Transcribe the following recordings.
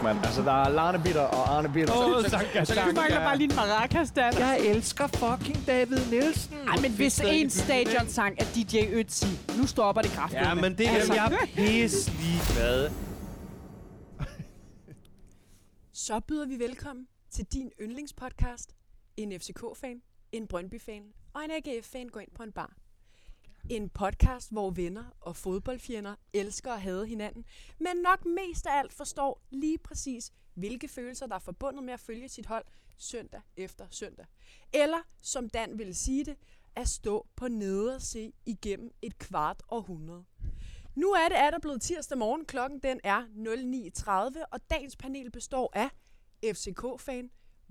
fuck, mand. Altså, der er Larne Bitter og Arne Bitter. Åh, Så- så- Sanka, Sanka. Du mangler bare lige en maracas, Dan. Jeg elsker fucking David Nielsen. Ej, men hvis en stadion-sang er DJ Ötzi, nu stopper det kraftigt. Ja, men det er Altså. jeg pisse ligeglad. Så byder vi velkommen til din yndlingspodcast. En FCK-fan, en Brøndby-fan og en AGF-fan går ind på en bar. En podcast, hvor venner og fodboldfjender elsker at hade hinanden, men nok mest af alt forstår lige præcis, hvilke følelser, der er forbundet med at følge sit hold søndag efter søndag. Eller, som Dan ville sige det, at stå på nederse igennem et kvart århundrede. Nu er det er der blevet tirsdag morgen. Klokken den er 09.30, og dagens panel består af FCK-fan,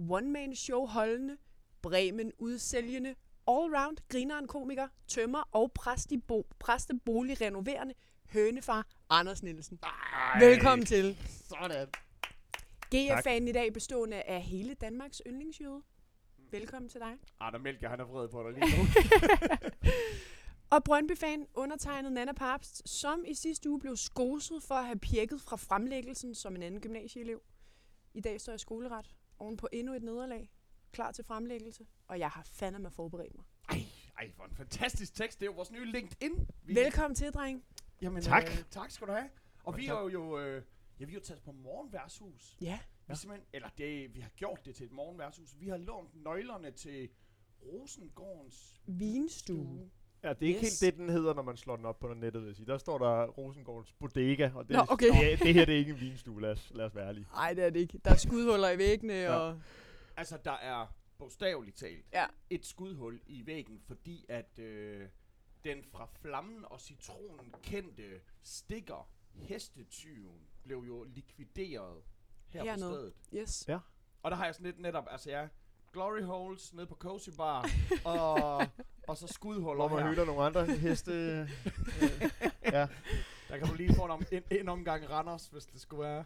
one-man-show holdende, Bremen udsælgende, all-round grineren komiker, tømmer og præstebo, præstebolig renoverende hønefar Anders Nielsen. Ej, Velkommen til. Sådan. GF-fanen i dag bestående af hele Danmarks yndlingsjøde. Velkommen til dig. Arne Melker, han er vred på dig lige nu. Og Brøndby-fan undertegnet Nana Papst, som i sidste uge blev skoset for at have pjekket fra fremlæggelsen som en anden gymnasieelev. I dag står jeg skoleret oven på endnu et nederlag, klar til fremlæggelse, og jeg har fandme forberedt mig. Ej, ej, hvor en fantastisk tekst. Det er jo vores nye LinkedIn. Vi, Velkommen til, dreng. Jamen, Tak. Øh, tak skal du have. Og Og vi er jo, øh, ja, vi har jo taget på morgenværshus. Ja. Vi, simpelthen, eller det, vi har gjort det til et morgenværshus. Vi har lånt nøglerne til Rosengårdens Vinstue. Ja, det er ikke Yes. helt det, den hedder, når man slår den op på nettet, vil sige. Der står der Rosengårds Bodega, og det, Nå, okay. det, er- det her det er ikke en vinstue, lad os, lad os være ærlige. Nej, det er det ikke. Der er skudhuller i væggene, Ja. og... Altså, der er bogstaveligt talt Ja. et skudhul i væggen, fordi at øh, den fra flammen og citronen kendte stikker hestetyven blev jo likvideret her Hernede. på stedet. Yes. Og der har jeg sådan lidt netop, altså ja, glory holes nede på Cozy Bar, og, og så skudhuller Hvor man hylder nogle andre heste. øh, ja. Der kan du lige få en, om, en, en omgang Randers, hvis det skulle være.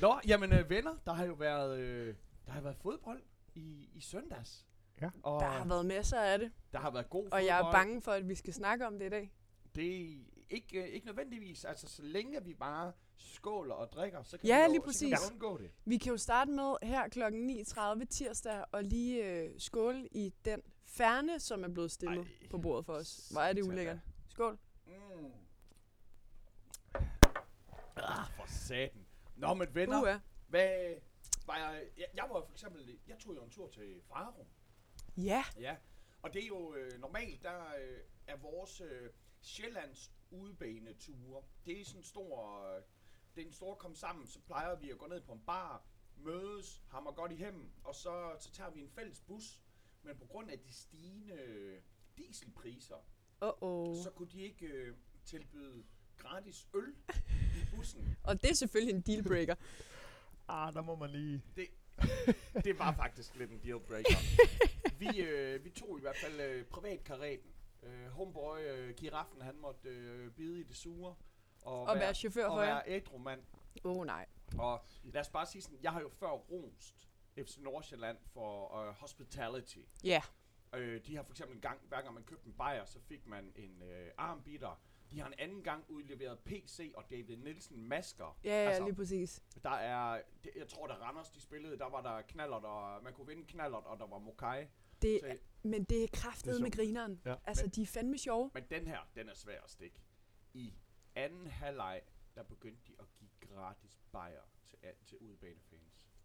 Nå, jamen øh, venner, der har jo været, øh, der har været fodbold i, i søndags. Ja. Og Der har været masser af det, der har været god og fodbold. jeg er bange for, at vi skal snakke om det i dag. Det er ikke, øh, ikke nødvendigvis. Altså, så længe vi bare skåler og drikker, så kan, Ja, vi, lige jo, så kan præcis. vi undgå det. Vi kan jo starte med her kl. 9.30 tirsdag og lige øh, skåle i den færne, som er blevet stillet Ej, på bordet for os. Hvor er det ulækkert. Skål. Mm. Ah, for satan. Nå, men venner, Uh, ja. hvad, var jeg, jeg, jeg var for eksempel, jeg tog jo en tur til Farum. ja. Ja, og det er jo øh, normalt, der øh, er vores øh, Sjællands udbaneture. Det er sådan en stor, øh, det er en stor kom sammen, så plejer vi at gå ned på en bar, mødes, hammer godt i hjem, og så, så tager vi en fælles bus. Men på grund af de stigende øh, dieselpriser, Uh-oh. så kunne de ikke øh, tilbyde gratis øl i bussen. Og det er selvfølgelig en dealbreaker. Ah, der må man lige... Det, det var faktisk lidt en dealbreaker. vi, øh, vi tog i hvert fald øh, privatkaretten. Øh, homeboy, øh, giraffen, han måtte øh, bide i det sure. Og, Og være chauffør og for jer. være ædru mand. Åh oh, nej. Og lad os bare sige sådan, jeg har jo før rost FC Nordsjælland for øh, hospitality. Ja. Øh, de har for eksempel en gang, hver gang man købte en bajer, så fik man en øh, armbitter. De har en anden gang udleveret PC og David Nielsen masker. Ja, ja, Altså, lige præcis. Der er, det, jeg tror, der Randers, de spillede, der var der knallert, og man kunne vinde knallert, og der var Mokai. Det, Så, men det er kraftet med grineren. Ja. Altså, Men- de er fandme sjove. men den her, den er svær at stikke. I anden halvleg, der begyndte de at give gratis bajer til, til udebanefans.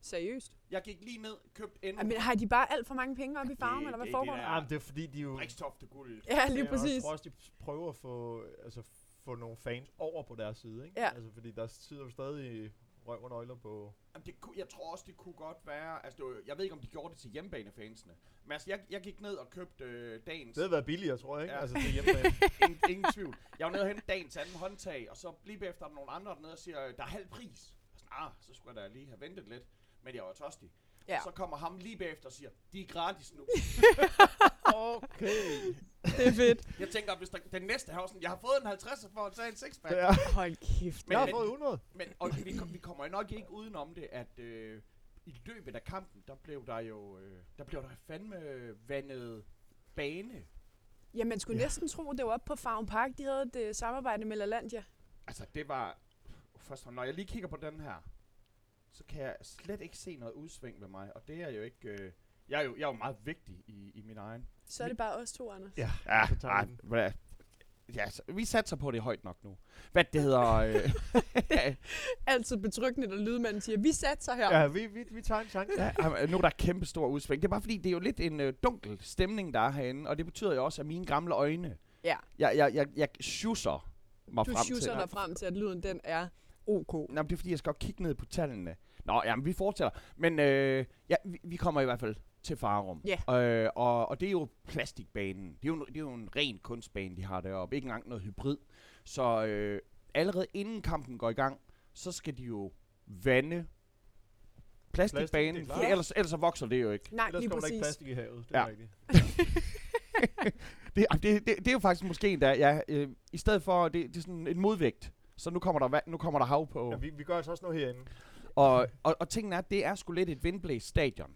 Seriøst. Jeg gik lige ned, købte endnu. Men har de bare alt for mange penge op i farven, eller hvad det- foregår det der? er- Ah, men det er fordi, de jo... Rikstofte guld. Ja, lige præcis. Jeg tror også, de prøver at få, altså, få nogle fans over på deres side, ikke? Ja. Altså, fordi der sidder jo stadig røv og nøgler på... Jamen, det kunne, jeg tror også, det kunne godt være... Altså, det var, jeg ved ikke, om de gjorde det til hjemmebanefansene. Men altså, jeg, jeg gik ned og købte øh, dagens... Det havde været billigere, tror jeg, ikke? Ja. Ja. Altså, til hjemmebane. ingen, ingen tvivl. Jeg var nede og hente dagens anden håndtag, og så lige bagefter er der nogle andre dernede og siger, der er halv pris. Og sådan, ah, så skulle jeg da lige have ventet lidt. Men jeg var tørstig. Ja. Så kommer ham lige bagefter og siger, de er gratis nu. Okay. Det er fedt. jeg tænker, hvis der, den næste her sådan, jeg har fået en 50 for at tage en sixpack. Ja. Hold kæft. Men- Jeg har fået 100. Men og vi, vi kommer jo nok ikke udenom det, at øh, i løbet af kampen, der blev der jo, øh, der blev der fandme vandet bane. Ja, man skulle Ja. næsten tro, det var oppe på Farm Park. De havde et øh, samarbejde med LaLandia. Altså, det var... Først, når jeg lige kigger på den her, så kan jeg slet ikke se noget udsving ved mig. Og det er jo ikke... Øh, jeg, er jo, jeg er jo meget vigtig i, i min egen. Så er det bare os to, Anders. Ja, Ja, den. hvad, ja så, vi satser på det højt nok nu. Hvad det hedder... Øh, Altid betryggende, når lydmanden siger, vi satser her. Ja, vi, vi, vi tager en chance. ja, nu er der kæmpe stor udsving. Det er bare fordi, det er jo lidt en øh, dunkel stemning, der er herinde. Og det betyder jo også, at mine gamle øjne... Ja. Jeg, jeg, jeg, jeg schusser mig Du frem schusser til... dig frem til, at lyden den er ok. Nå, men det er fordi, jeg skal godt kigge ned på tallene. Nå, jamen, vi fortsætter. Men øh, ja, vi, vi kommer i hvert fald til Farum. Ja. Øh, og, og det er jo plastikbanen. Det er jo, det er jo en ren kunstbane, de har deroppe. Ikke engang noget hybrid. Så øh, allerede inden kampen går i gang, så skal de jo vande plastikbanen. Plastik, for ellers, ellers så vokser det jo ikke. Nej, Ellers lige kommer der ikke præcis. plastik i havet. Det Ja. er rigtigt. Det, det, det, det er jo faktisk måske endda, ja, øh, i stedet for, det, det er sådan en modvægt. Så nu kommer der, nu kommer der hav på. Ja, vi, vi gør altså også noget herinde. Og, og, og tingen er, at det er sgu lidt et vindblæst stadion.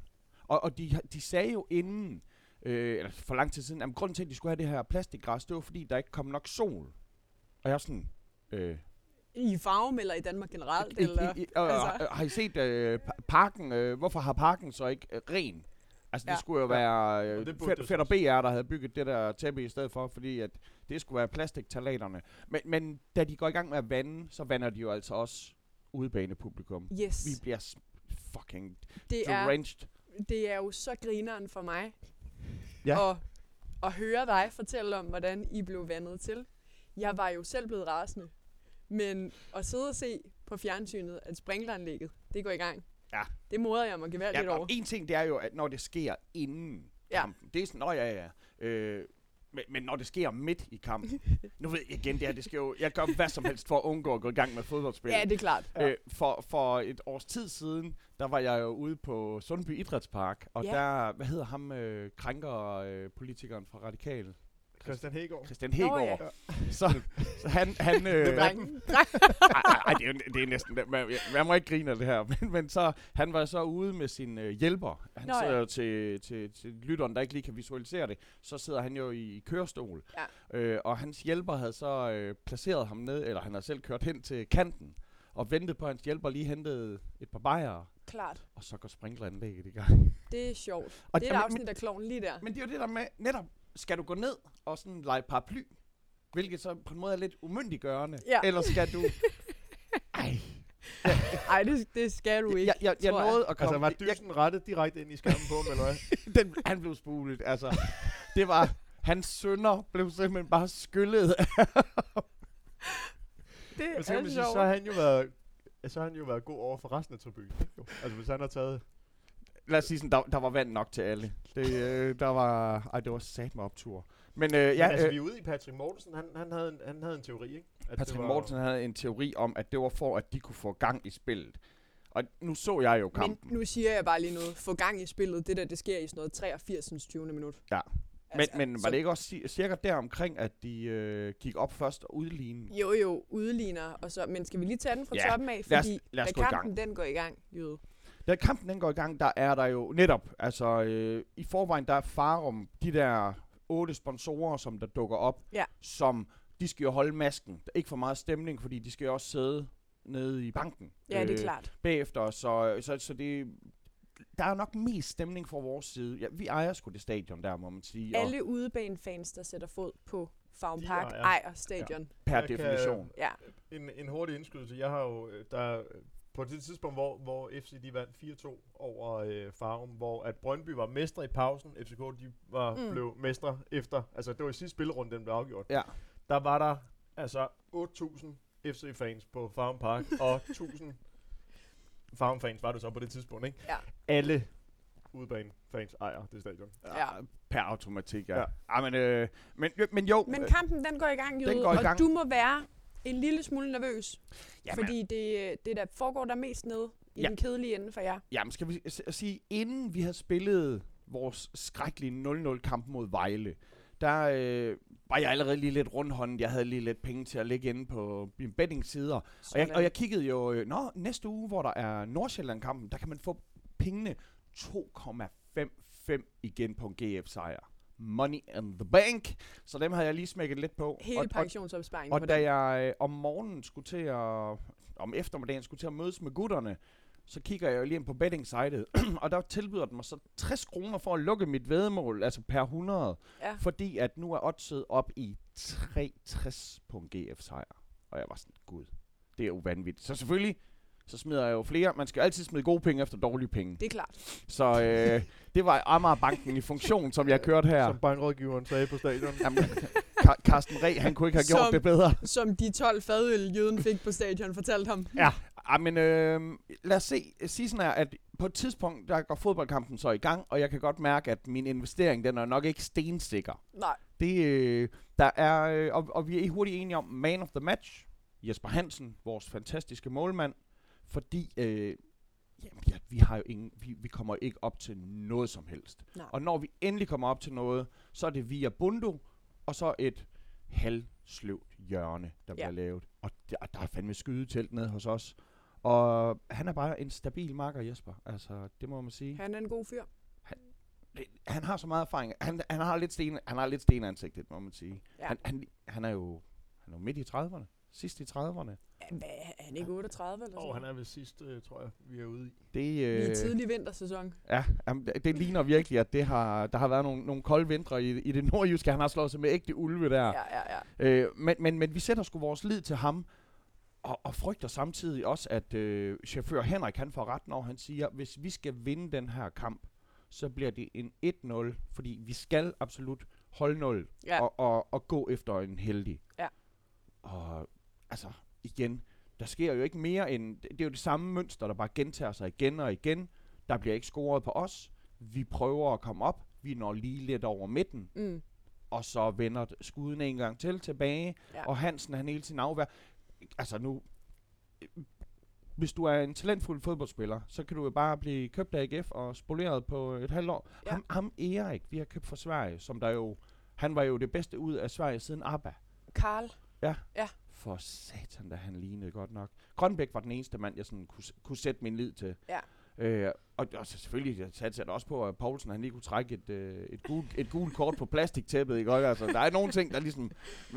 Og, og de, de sagde jo inden, øh, eller for lang tid siden, at grunden til, at de skulle have det her plastikgræs, det var fordi, der ikke kom nok sol. Og jeg er sådan... Øh, I farve eller i Danmark generelt? i, eller? i, i, og, altså. Har I set øh, pa- parken? Øh, hvorfor har parken så ikke øh, ren? Altså, det Ja. skulle jo Ja. være øh, det det Fætter BR, der havde bygget det der tæppe i stedet for, fordi at det skulle være plastiktalaterne. Men, men da de går i gang med at vande, så vander de jo altså også udebanepublikum. Yes, Vi bliver fucking det er, drenched. det er jo så grineren for mig Ja. at, at høre dig fortælle om, hvordan I blev vandet til. Jeg var jo selv blevet rasende, men at sidde og se på fjernsynet, at sprinkleranlægget, det går i gang, Ja. det moder jeg mig gevaldigt Ja, over. og en ting, det er jo, at når det sker inden Ja. kampen, det er sådan, nå ja, ja, øh, men, men når det sker midt i kampen, nu ved jeg igen, det her, det skal jo, jeg gør hvad som helst for at undgå at gå i gang med fodboldspil. Ja, det er klart. Øh, for, for et års tid siden, der var jeg jo ude på Sundby Idrætspark, og Ja. der, hvad hedder ham, øh, krænker øh, politikeren fra Radikal? Christian Hegård. Christian Hegård. ja. Så, så han, han øh, Hvem er Dreng, dreng. ej, ej, det, er, det er næsten... Man, man må ikke grine af det her. Men, men så, han var så ude med sin øh, hjælper. Han Nå, Nå, ja. sidder jo til, til, til lytteren, der ikke lige kan visualisere det. Så sidder han jo i kørestol. Ja. Øh, og hans hjælper havde så øh, placeret ham ned, eller han har selv kørt hen til kanten. Og ventet på, at hans hjælper lige hentede et par bajere. Klart. Og så går sprinkleranlægget i gang. Det er sjovt. Og det er et afsnit af Kloven lige der. Men det er jo det der med, netop, skal du gå ned og sådan lege paraply? Hvilket så på en måde er lidt umyndiggørende. Ja. Eller skal du... Ej, Nej, det, det skal du ikke. jeg, jeg, jeg tror jeg. nåede at Altså, komme... var jeg, dysen rettet direkte ind i skærmen på ham, eller hvad? den, han blev spulet, altså. Det var... Hans sønner blev simpelthen bare skyllet. Det Men så er sjovt. så har han jo været, så har han jo været god over for resten af tribunen. jo. Altså, hvis han har taget... Lad os sige sådan, der, der var vand nok til alle. Det, øh, der var... Ej, det var sat med optur. Men øh, Ja, Men altså, øh, vi er ude i Patrick Mortensen. Han, han, havde, en, han havde en teori, ikke? At Patrick var, Mortensen havde en teori om, at det var for, at de kunne få gang i spillet. Og nu så jeg jo Men kampen. nu siger jeg bare lige noget. Få gang i spillet. Det der, det sker i sådan noget 83. 20. minut. Ja. Men, Altså, men var så- det ikke også ci- cirka der omkring, at de øh, gik op først og udlignede? Jo, jo, udligner. Og så, men skal vi lige tage den fra Ja, toppen af? lad os- Fordi lad os da gå i gang. kampen den går i gang, Jyde. Da kampen den går i gang, der er der jo netop, altså øh, i forvejen, der er Farum, de der otte sponsorer, som der dukker op, Ja. som de skal jo holde masken. Der er ikke for meget stemning, fordi de skal jo også sidde nede i banken Ja, det er klart. bagefter, så, så, så det, der er nok mest stemning fra vores side. Ja, vi ejer sgu det stadion der, må man sige, Alle udebanefans, der sætter fod på Farm De Park, ejer. ejer stadion. per Jeg kan- definition. Ja. En, en hurtig indskydelse. Jeg har jo... øh, Der, øh, på det tidspunkt, hvor, hvor FC de vandt 4-2 over øh, Farum, hvor at Brøndby var mestre i pausen, FCK de var, Mm. blev mestre efter, altså det var i sidste spillerunde, den blev afgjort. Ja. Der var der altså 8.000 FC-fans på Farum Park, og 1.000 Farum-fans var det så på det tidspunkt, ikke? Ja. Alle udebane-fans ejer det stadion. Ja. Per automatik, ja. Ja. ja. ja men, øh, men, men jo, Men øh, kampen, den går i gang, Jyde. går i og gang. du må være en lille smule nervøs. jamen, fordi det, det der foregår der mest nede i Ja. den kedelige ende for jer. Jamen, skal vi s- sige, inden vi havde spillet vores skrækkelige 0-0-kamp mod Vejle, der øh, var jeg allerede lige lidt rundhåndet. Jeg havde lige lidt penge til at lægge inde på mine betting-sider. Og jeg, og jeg kiggede jo, øh, nå, næste uge, hvor der er Nordsjælland-kampen, der kan man få pengene 2,55 igen på en GF-sejr. Money in the bank. Så dem havde jeg lige smækket lidt på. Hele og, og, pensionsopsparingen på og da jeg øh, om morgenen skulle til at, om eftermiddagen skulle til at mødes med gutterne, så kigger jeg jo lige ind på betting-sitet, og der tilbyder den mig så 60 kroner for at lukke mit vedmål, altså per 100, Ja. fordi at nu er oddset op i 63 på en GF-sejr. Og jeg var sådan, gud, det er jo vanvittigt. Så selvfølgelig, så smider jeg jo flere. Man skal altid smide gode penge efter dårlige penge. Det er klart. Så øh, det var Amager-banken i funktion, som jeg kørte her. Som bankrådgiveren sagde på stadion. Jamen, Ka- Carsten Reh, han kunne ikke have gjort Som- det bedre. Som de 12 fadøl, jøden fik på stadion, fortalte ham. Ja. Ej, men øh, lad os se. Sige sådan her, at på et tidspunkt, der går fodboldkampen så i gang, og jeg kan godt mærke, at min investering, den er nok ikke stensikker. Nej. Det, øh, der er, øh, og, og vi er hurtigt enige om man of the match. Jesper Hansen, vores fantastiske målmand. Fordi, øh, jamen, ja, vi har jo ingen, vi, vi kommer ikke op til noget som helst. Nej. Og når vi endelig kommer op til noget, så er det via Bundo, og så et halvsløvt hjørne, der Ja. bliver lavet. Og der, der er fandme skydetelt nede hos os. Og han er bare en stabil makker, Jesper. Altså, det må man sige. Han er en god fyr. Det- Han har så meget erfaring. Han, han har lidt sten, han har lidt stenansigtet, må man sige. Ja. Han, han, han er jo han er jo midt i 30'erne. Sidst i 30'erne. Hvad, er han ikke 38 eller Og sådan han er ved sidst, øh, tror jeg, vi er ude i. Det, Vi er øh, i tidlig vintersæson. ja, jamen, det, det ligner virkelig, at det har, der har været nogle, nogle kolde vintre i, i det nordjyske. Han har slået sig med ægte ulve der. Ja, ja, ja. Øh, men, men, men vi sætter sgu vores lid til ham, og, og frygter samtidig også, at øh, chauffør Henrik han får ret, når han siger, hvis vi skal vinde den her kamp, så bliver det en 1-0, fordi vi skal absolut holde 0 Ja. og, og, og gå efter en heldig. Ja. Og altså, igen, der sker jo ikke mere end, det er jo det samme mønster, der bare gentager sig igen og igen. Der bliver ikke scoret på os. Vi prøver at komme op. Vi når lige lidt over midten Mm. og så vender skuden en gang til tilbage, Ja. ja. og Hansen han hele tiden afvær. Altså nu, hvis du er en talentfuld fodboldspiller, så kan du jo bare blive købt af AGF og spoleret på et halvt år. Ja. Ja. Ham, ham Erik, vi har købt fra Sverige, som der jo, han var jo det bedste ud af Sverige siden ABBA. Karl. For satan, da han lignede godt nok. Grønbæk var den eneste mand, jeg sådan kunne, kunne sætte min lid til. Ja. Øh, og, og så selvfølgelig jeg satte jeg også på, at Poulsen han lige kunne trække et, øh, et, gult, et gult kort på plastiktæppet. Ikke? Altså, der er nogle ting, der ligesom...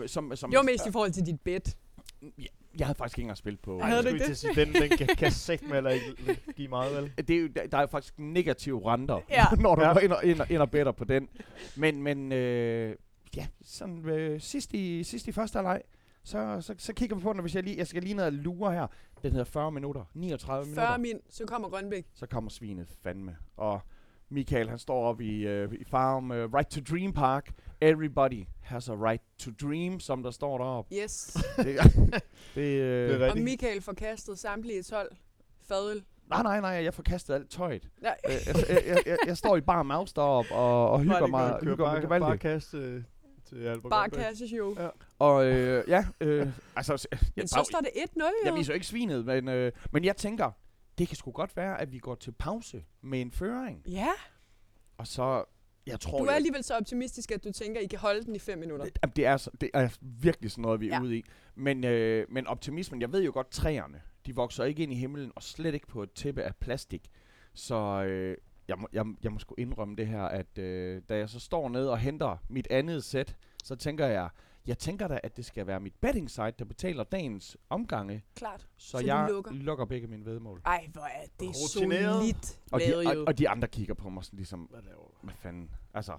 Som, som, Jo, mest i forhold til dit bed. jeg, jeg havde faktisk ikke engang spillet på... Ej, havde du ikke sige, den, den kan, kan sæt med eller ikke give meget, vel? det er jo, der, der er faktisk negative renter, Ja. når du Ja. og, ind og better på den. Men, men øh, ja, sådan øh, sidst, i, sidst i første halvleg, så, så, så kigger vi på den, og hvis jeg, lige, jeg skal lige ned og lure her. Den hedder 40 minutter, 39 minutter. 40 min, så kommer Grønbæk. så kommer svinet fandme. Og Michael, han står op i, øh, i farm uh, Right to Dream Park. Everybody has a right to dream, som der står deroppe. Yes. det, det, øh, Det er Og. Michael forkastede samtlige 12 fadøl. nej, nej, nej, jeg forkastede alt tøjet. Nej. Øh, jeg, jeg, jeg, jeg, jeg står i bar mouse deroppe og, og hygger det mig, hygger mig bare, bare gevaldigt. kast øh, til Albert Bare Grønbæk. kasseshow. Ja. Og øh, ja, øh, altså... s- Men jeg, så står det 1-0 jo. jeg viser jo ikke svinet, men, øh, men jeg tænker, det kan sgu godt være, at vi går til pause med en føring. Ja, Og så, jeg tror... du er jeg, alligevel så optimistisk, at du tænker, at I kan holde den i 5 minutter. Det, jamen, det, er, det er virkelig sådan noget, vi er Ja. ja. ude i. Men, øh, men optimismen, jeg ved jo godt, træerne, de vokser ikke ind i himlen, og slet ikke på et tæppe af plastik. Så øh, jeg, må, jeg, jeg må sgu indrømme det her, at øh, da jeg så står ned og henter mit andet sæt, så tænker jeg, jeg tænker da, at det skal være mit betting site, der betaler dagens omgange, Klart. så, Så jeg lukker? lukker begge mine vedmål. Ej, hvor er det Rutineret. solidt Og de, og, og de andre kigger på mig sådan ligesom, Hvad laver du? hvad fanden, altså,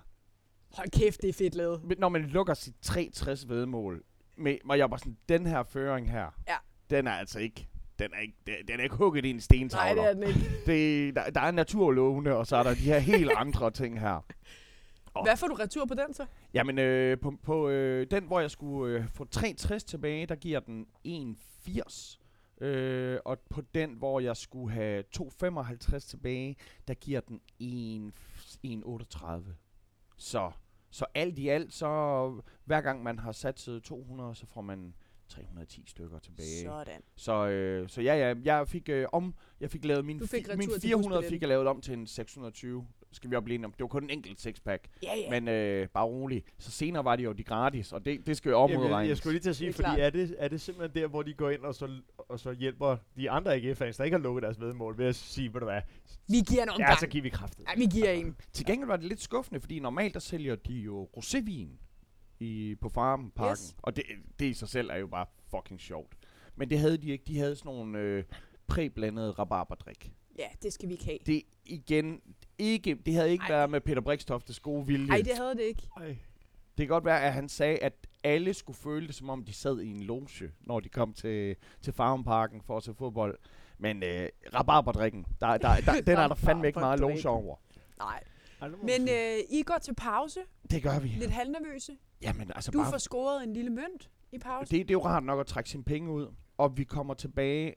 Hold kæft, det er fedt lavet. Når man lukker sit 360 vedmål, med, og jeg bare sådan, den her føring her, Ja. den er altså ikke, den er ikke, den, er ikke hugget i en Nej, stentavler. det er den ikke. det, der, der er naturlovene, og så er der de her helt andre ting her. Åh. Hvad får du retur på den så? Jamen, øh, på, på øh, den, hvor jeg skulle øh, få 360 tilbage, der giver den 1,80. Øh, og på den, hvor jeg skulle have 2,55 tilbage, der giver den 1 1,38. Så, så alt i alt, så hver gang man har sat 200, så får man 310 stykker tilbage. Sådan. Så, øh, så ja, ja, jeg fik øh, om, jeg fik lavet min, Du fik fi- min til 400 busbilletten. fik jeg lavet om til en 620. Skal vi op lige om. Det var kun en enkelt sixpack. Ja, ja. Men øh, bare rolig. Så senere var de jo de gratis, og det, det skal jo Jamen, jeg, omudregnes. jeg skulle lige til at sige, Det er fordi klart. er det, er det simpelthen der, hvor de går ind og så, og så hjælper de andre AGF-fans, der ikke har lukket deres vedmål, ved at sige, ved du hvad, Vi giver nogle ja, gange. så giver vi kraftet. Ej, vi giver en. Til gengæld var det lidt skuffende, fordi normalt der sælger de jo rosévin i, på farmparken. Yes. Og det, det i sig selv er jo bare fucking sjovt. Men det havde de ikke. De havde sådan nogle øh, præblandet rabarberdrik. Ja, det skal vi ikke have. Det igen ikke, det havde ikke Ej. Været med Peter Brikstoftes gode vilje. Nej, det havde det ikke. Ej. Det kan godt være, at han sagde, at alle skulle føle det, som om de sad i en loge, når de kom til, til Farmparken for at se fodbold. Men øh, rabarberdrikken, der, der, der, den er der fandme ikke meget loge over. Nej. Men øh, I går til pause. Det gør vi. Lidt halvnervøse. Jamen, altså Du bare, får scoret en lille mønt i pause. det, det er jo rart nok at trække sine penge ud, og vi kommer tilbage.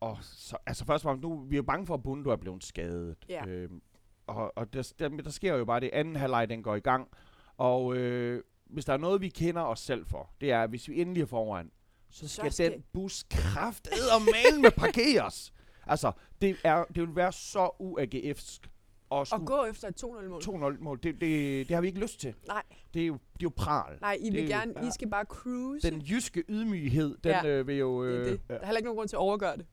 Og så, altså først og fremmest, nu vi er jo bange for, at Bundo er blevet skadet. Ja. Øhm, og og der, der, der sker jo bare det, anden halvleg den går i gang. Og øh, hvis der er noget, vi kender os selv for, det er, at hvis vi endelig er foran, så skal, Så skal- den bus kraftedder og male med parkeres. Altså, det, er, det vil være så uAGF'sk Og skulle gå efter et 2-0-mål. 2-0 mål. Det, det, det har vi ikke lyst til. Nej, Det er jo, det er jo pral. nej, I Det vil er- gerne, I skal bare cruise. Den jyske ydmyghed, den Ja, øh, vil jo... det er Øh, det. Der er heller ikke nogen grund til at overgøre det.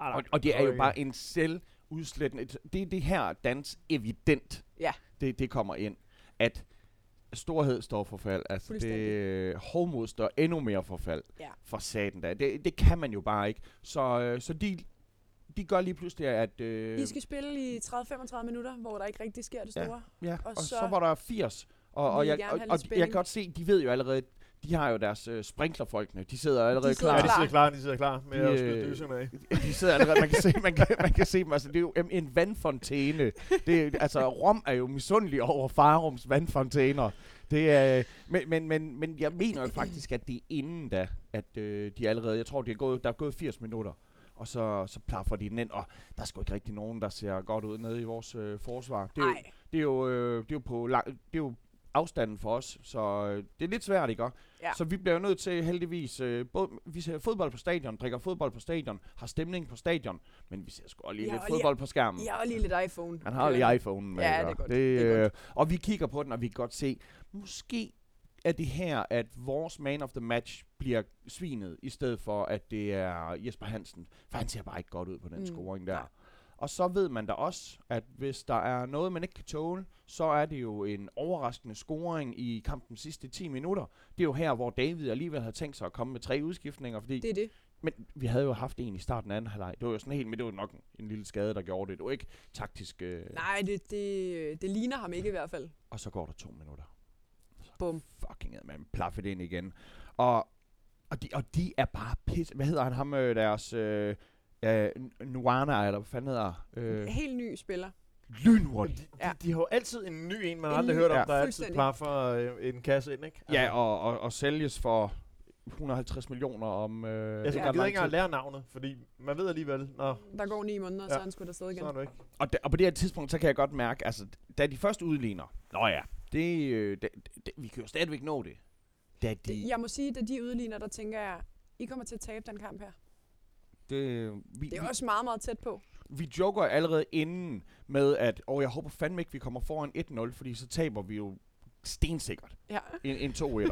Nej. og, og det er jo bare en selvudslættende... Det er det her dans evident, Ja. det, det kommer ind. At storhed står for fald. Altså det hovmod står endnu mere for fald. Ja. For satan da. Det, det kan man jo bare ikke. Så, øh, så de, de gør lige pludselig, at... Øh, I skal spille i 30-35 minutter, hvor der ikke rigtig sker det Ja. store. ja, og og, og så, så var der 80. Og, og, jeg, og, og, jeg kan godt se, de ved jo allerede... De har jo deres øh, sprinklerfolkene. De sidder allerede sidder Ja, klar. de sidder klar, de sidder klar med De, at skyde øh, dyserne af. De sidder allerede, man kan se, man kan, man kan se dem, altså det er jo en, vandfontæne. Det, er- altså Rom er jo misundelig over Farums vandfontæner. Det er, men, men, men, men jeg mener jo faktisk, at det er inden da, at øh, de allerede, jeg tror, det er gået, der er gået 80 minutter, og så, så plaffer de den ind, og der er sgu ikke rigtig nogen, der ser godt ud nede i vores øh, forsvar. Det er, jo, Nej, det er jo, øh, det er jo på lang, det er jo afstanden for os, så øh, det er lidt svært, ikke? Ja. Så vi bliver jo nødt til heldigvis, øh, både, vi ser fodbold på stadion, drikker fodbold på stadion, har stemning på stadion, men vi ser sgu også lige Ja, lidt og lige- fodbold på skærmen. I har lige lidt iPhone. Han har lige iPhone med. Ja, det er godt. Det, Det er øh, Og vi kigger på den, og vi kan godt se, måske er det her, at vores man of the match bliver svinet, i stedet for, at det er Jesper Hansen. For han ser bare ikke godt ud på den mm, scoring der. nej. Og så ved man da også, at hvis der er noget, man ikke kan tåle, så er det jo en overraskende scoring i kampens sidste 10 minutter. Det er jo her, hvor David alligevel havde tænkt sig at komme med tre udskiftninger, fordi Det er det. men vi havde jo haft en i starten af anden halvleg. Det var jo sådan helt, men det var nok en, en lille skade, der gjorde det. Det var ikke taktisk. Øh, Nej, det, det, det ligner ham ikke i hvert fald. og så går der to minutter. Bum. Fucking ad, man plaffet ind igen. Og, og, de, og de er bare pisse. Hvad hedder han? Ham øh, deres... Øh, øh, Nuana, eller hvad fanden hedder? Øh, Helt ny spiller. lynhurtigt. De, Ja. de, de har jo altid en ny en, man En aldrig ny- hørt om, Ja. der altid plaffer øh, en kasse ind, ikke? Ja, og, og, og sælges for 150 millioner om... Øh, Jeg ret gider ikke engang lære navnet, fordi man ved alligevel, nå, Der går ni måneder, Ja. så er han skulle der sted igen. så er det ikke. Og, de, og på det her tidspunkt, så kan jeg godt mærke, altså, da de først udligner, nå ja, det, øh, det, det, vi kan jo stadigvæk nå det. Da de, Det, jeg må sige, at de udligner, der tænker jeg, I kommer til at tabe den kamp her. Det, vi, Det er vi, også meget, meget tæt på. vi joker allerede inden med, at åh, jeg håber fandme ikke, vi kommer foran 1-0, fordi så taber vi jo stensikkert Ja. en, en 2 1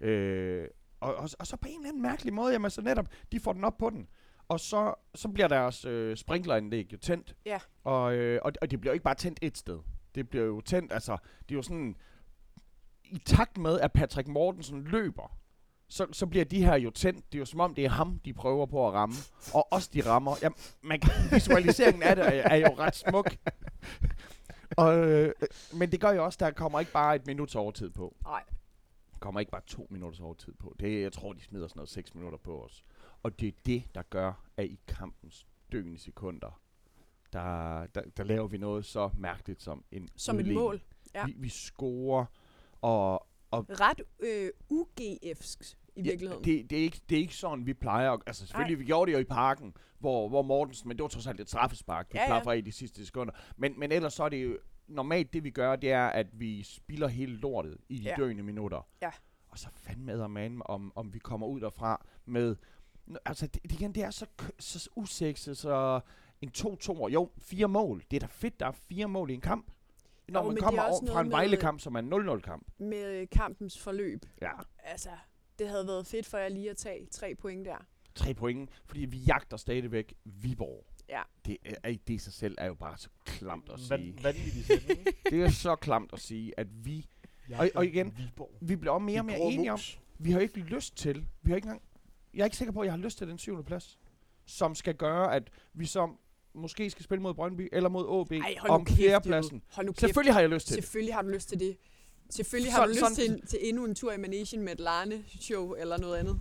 øh, og, og, og så på en eller anden mærkelig måde, jamen så netop, de får den op på den. Og så, så bliver deres øh, sprinkleranlæg jo tændt. Ja. Og, øh, og, og det bliver jo ikke bare tændt et sted. Det bliver jo tændt, altså, det er jo sådan, i takt med, at Patrick Mortensen løber, så, så bliver de her jo tændt. Det er jo som om, det er ham, de prøver på at ramme. Og også de rammer. Jamen, man kan, visualiseringen af det er, er jo ret smuk. og, øh, men det gør jo også, der kommer ikke bare et minuts overtid på. Nej. Der kommer ikke bare to minutters overtid på. Det, jeg tror, de smider sådan noget seks minutter på os. Og det er det, der gør, at i kampens døgende sekunder, der, der, der laver vi noget så mærkeligt som en Som et udligning. mål. Ja. Vi, vi scorer, og, og Ret øh, UGF'sk i virkeligheden. det, det, er ikke, det er ikke sådan, vi plejer. at- Altså selvfølgelig, vi gjorde det jo i parken, hvor, hvor Mortensen, men det var trods alt et straffespark, vi Ja, ja, ja. plaffer i de sidste sekunder. Men, men ellers så er det jo, normalt det vi gør, det er, at vi spiller hele lortet i de Ja. ja. døende minutter. Ja. Og så fandme man om, om vi kommer ud derfra med... Altså, det, det, igen, det er så, så usekset, så en 2-2, jo, fire mål. Det er da fedt, der er fire mål i en kamp. Når Jo, man er kommer over fra en Vejle-kamp, som er en 0-0-kamp. Med kampens forløb. Ja. Altså, det havde været fedt for jer lige at tage tre point der. tre point, fordi vi jagter stadigvæk Viborg. Ja. Det, er, det i sig selv er jo bare så klamt at sige. Ikke? det er så klamt at sige, at vi, Og- og igen, Viborg. vi bliver også mere og mere enige om, vi har ikke lyst til, vi har ikke engang, jeg er ikke sikker på, at jeg har lyst til den syvende plads. som skal gøre, at vi så måske skal spille mod Brøndby eller mod OB Ej, om fjerdepladsen. Jøde. Hold nu kæft. Selvfølgelig har jeg lyst til det. Selvfølgelig har du lyst til det. Selvfølgelig har Så- du lyst sådan- til, til endnu en tur i Manation med et Larne-show eller noget andet.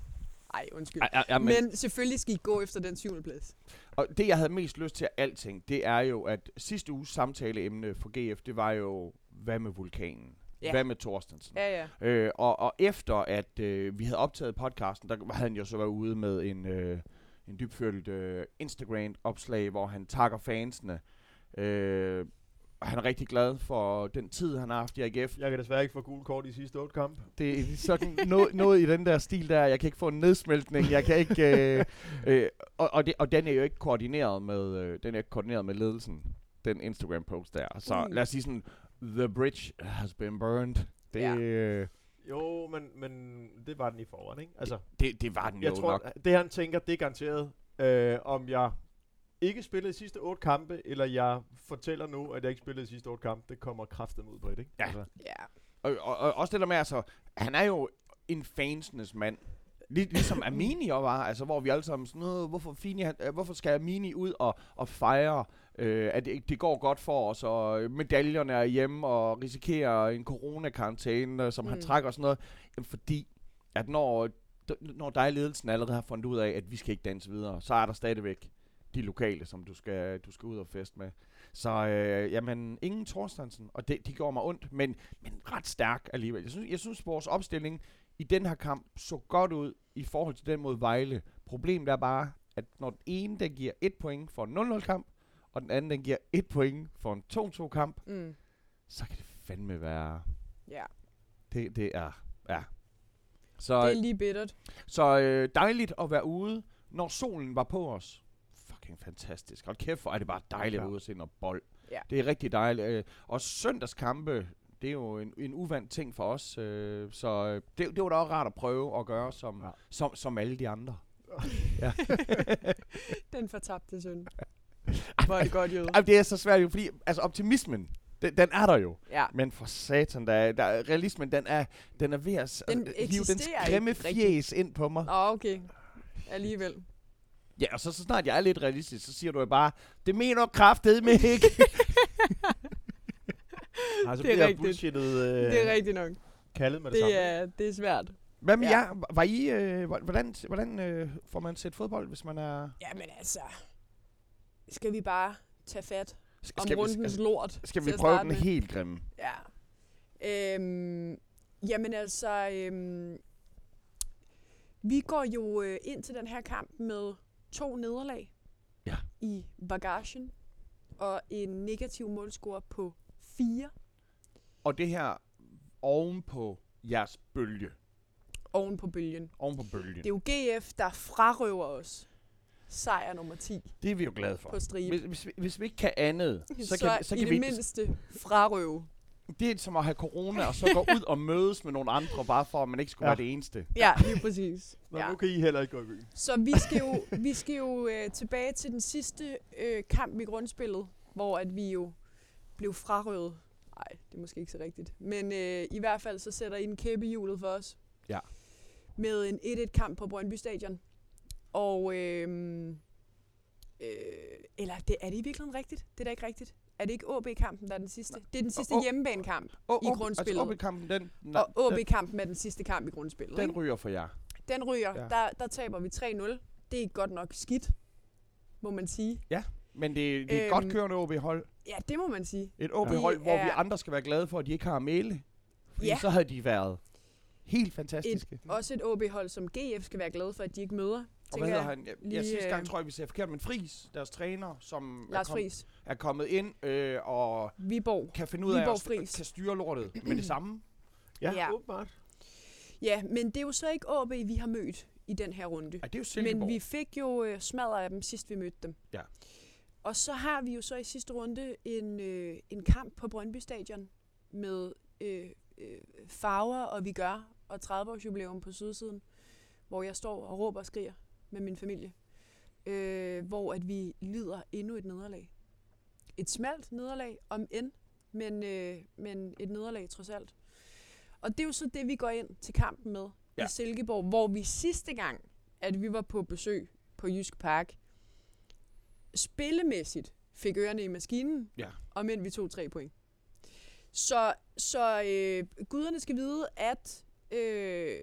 Ej, undskyld. Ja, ja, men, Men selvfølgelig skal I gå efter den syvende plads. og det, jeg havde mest lyst til af alting, det er jo, at sidste uges samtaleemne for GF, det var jo, hvad med vulkanen? Ja. Hvad med Thorstensen? Ja, ja. Øh, og, og efter at øh, vi havde optaget podcasten, der havde han jo så været ude med en, øh, en dybfølt øh, Instagram-opslag, hvor han takker fansene. Øh, han er rigtig glad for den tid, han har haft i AGF. Jeg kan desværre ikke få gul kort i sidste otte kamp. Det er sådan noget, noget i den der stil der. Jeg kan ikke få en nedsmeltning. Jeg kan ikke... Øh, øh, og, og, det, og den er jo ikke koordineret med, øh, den er ikke koordineret med ledelsen, den Instagram-post der. Så Mm. lad os sige sådan, the bridge has been burned. Det, Ja. øh, Jo, men, men det var den i forvejen, ikke? Altså, det, det var den jeg jo tror, nok. det han tænker, det er garanteret, øh, om jeg ikke spillede de sidste otte kampe, eller jeg fortæller nu, at jeg ikke spillede de sidste otte kampe, det kommer kraften ud på det, ikke? Ja. Altså, Ja. Og, og, og også det der med, altså, han er jo en fansenes mand. Lig, ligesom Amini også var, altså, hvor vi alle sammen sådan noget, hvorfor, Fini, han, øh, hvorfor skal Amini ud og, og fejre, øh, at det, det går godt for os, og øh, medaljerne er hjemme, og risikerer en coronakarantæne, øh, som mm. han trækker og sådan noget. Jamen, fordi, at når, når dig ledelsen allerede har fundet ud af, at vi skal ikke danse videre, så er der stadigvæk de lokale, som du skal, du skal ud og feste med. Så øh, jamen, ingen Thorstensen, og det, de går mig ondt, men, men ret stærk alligevel. Jeg synes, jeg synes, vores opstilling i den her kamp så godt ud i forhold til den mod Vejle. Problemet er bare, at når den ene den giver et point for en 0-0 kamp, og den anden den giver et point for en 2-2 kamp, Mm. så kan det fandme være... Ja. Det, det er... Ja. Det Så, er lige bittert. så øh, dejligt at være ude, når solen var på os. Fucking fantastisk. Hold kæft, hvor er det bare dejligt at være ude og se noget bold. Ja. Det er rigtig dejligt. Øh, og søndagskampe, det er jo en, en uvandt ting for os. Øh, så øh, det, det var da også rart at prøve at gøre som, Ja. ja. som, som alle de andre. Den fortabte søn. Hvor er det godt. Ej, det er så svært jo, fordi altså, optimismen, den, den er der jo. Ja. Men for satan, der, er- der, er- realismen, den er, den er ved at Den altså, hive eksisterer grimme fjes ind på mig. Nå, okay. Alligevel. Ja, og så, så snart jeg er lidt realistisk, så siger du jo bare, det mener du kraftedeme ikke. altså, Det er bliver rigtigt. øh, Det er rigtigt nok. kaldet med det, Det samme. er, det er svært. Hvad med Ja. jer? Var I, øh, hvor- hvordan, hvordan øh, får man set fodbold, hvis man er... Jamen altså, skal vi bare tage fat Skal, om skal, vi, rundens altså, lort skal vi prøve den med? helt grimme? Ja. Øhm, jamen altså, øhm, vi går jo øh, ind til den her kamp med to nederlag Ja. i bagagen og en negativ målscore på 4 Og det her oven på jeres bølge. oven på bølgen. Oven på bølgen. Det er jo GF, der frarøver os sejr nummer 10 Det er vi jo glade for. på stribe. Hvis, hvis, vi, hvis vi ikke kan andet, så, Så, kan, vi- så i kan det vi... mindste frarøve. Det er som at have corona, og så gå ud og mødes med nogle andre, bare for at man ikke skulle Ja. være det eneste. Ja, lige præcis. Nå, ja. nu kan I heller ikke gå i byen. Så vi skal jo, vi skal jo øh, tilbage til den sidste øh, kamp i grundspillet, hvor at vi jo blev frarøvet. Nej, det er måske ikke så rigtigt. Men øh, i hvert fald så sætter I en kæppe i hjulet for os. Ja. Med en 1-1-kamp på Brøndby Stadion. Og, øh, øh, eller det, er det i virkeligheden rigtigt? Det er da ikke rigtigt. Er det ikke AB-kampen, der er den sidste? Det er den sidste Å- hjemmebanekamp. Og, I grundspillet. Altså, kampen den, Og den, AB-kampen er den sidste kamp i grundspillet. den ryger for jer. Den ryger. Ja. Ja. Der, der taber vi 3-0. Det er godt nok skidt, må man sige. Men det, det er et Øhm, godt kørende OB-hold. Ja, det må man sige. Et OB-hold, Det hvor vi andre skal være glade for, at de ikke har male. Fordi Ja. så havde de været helt fantastiske. Et, også et OB-hold, som GF skal være glade for, at de ikke møder. Og hvad hedder jeg. han? Ja, lige, ja, sidste gang øh, tror jeg, vi ser forkert, men Fris, deres træner, som er, Lars kom, Friis. er kommet ind øh, og Viborg. kan finde ud af Viborg at Friis. kan styre lortet med det samme. Ja, Ja. ja. åbenbart. Ja, men det er jo så ikke AB, vi har mødt i den her runde. Ej, det er jo Silkeborg. Men vi fik jo øh, smadret af dem, sidst vi mødte dem. Ja. Og så har vi jo så i sidste runde en, øh, en kamp på Brøndby Stadion med øh, øh, farver, og vi gør, og 30-års jubilæum på sydsiden, hvor jeg står og råber og skriger med min familie. Øh, hvor at vi lider endnu et nederlag. Et smalt nederlag, om end, men, øh, men et nederlag trods alt. Og det er jo så det, vi går ind til kampen med ja. I Silkeborg, hvor vi sidste gang, at vi var på besøg på Jysk Park, spillemæssigt fik ørerne i maskinen, Ja. og men vi tog tre point. Så, så øh, guderne skal vide, at øh,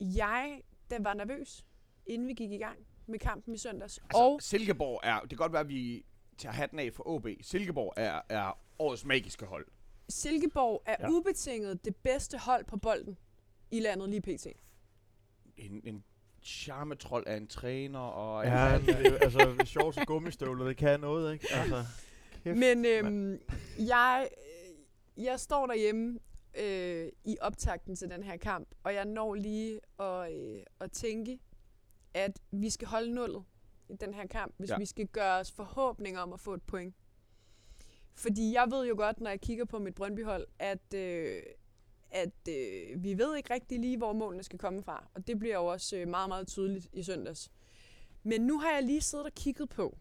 jeg der var nervøs, inden vi gik i gang med kampen i søndags. Altså, og Silkeborg er, det kan godt være, at vi tager hatten af for OB. Silkeborg er, er årets magiske hold. Silkeborg er Ja. ubetinget det bedste hold på bolden i landet lige pt. En, en charmetrol af en træner, og Ja, det, altså shorts og gummistøvler, det kan noget, ikke? Altså, kæft, Men øhm, jeg, jeg står derhjemme øh, i optakten til den her kamp, og jeg når lige at, øh, at tænke, at vi skal holde nullet i den her kamp, hvis Ja. vi skal gøre os forhåbninger om at få et point. Fordi jeg ved jo godt, når jeg kigger på mit Brøndby-hold, at, øh, at øh, vi ved ikke rigtig lige, hvor målene skal komme fra. Og det bliver jo også øh, meget, meget tydeligt i søndags. Men nu har jeg lige siddet og kigget på,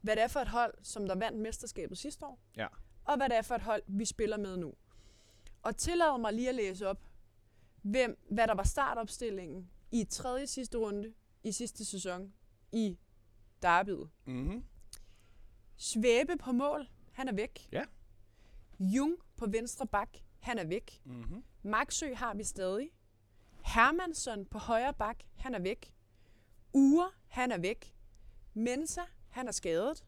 hvad det er for et hold, som der vandt mesterskabet sidste år. Ja. Og hvad det er for et hold, vi spiller med nu. Og tillad mig lige at læse op, hvem, hvad der var startopstillingen i tredje sidste runde i sidste sæson i derbyet. Mm-hmm. Svæbe på mål, han er væk. Ja. Jung på venstre bak, han er væk. Mm-hmm. Maxø har vi stadig. Hermansson på højre bak, han er væk. Ure, han er væk. Mensa, han er skadet.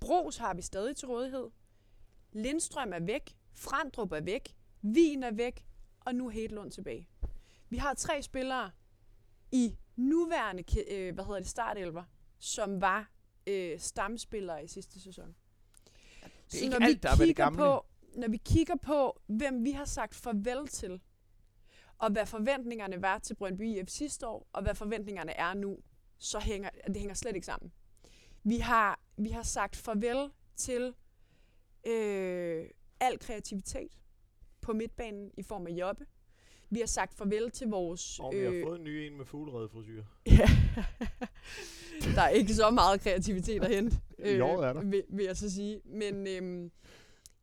Bros har vi stadig til rådighed. Lindstrøm er væk. Frandrup er væk. Vin er væk. Og nu Hedlund tilbage. Vi har tre spillere i nuværende øh, hvad hedder det, startelver, som var øh, stamspillere i sidste sæson. Det er ikke alt, der er det gamle. på, når vi kigger på, hvem vi har sagt farvel til, og hvad forventningerne var til Brøndby IF sidste år, og hvad forventningerne er nu, så hænger det hænger slet ikke sammen. Vi har, vi har sagt farvel til øh, al kreativitet på midtbanen i form af Jobbe. Vi har sagt farvel til vores... og vi har fået en ny en med fugleredefrisyr. Ja. der er ikke så meget kreativitet at hente, Jo, er der. Vil, vil jeg så sige. Men øhm,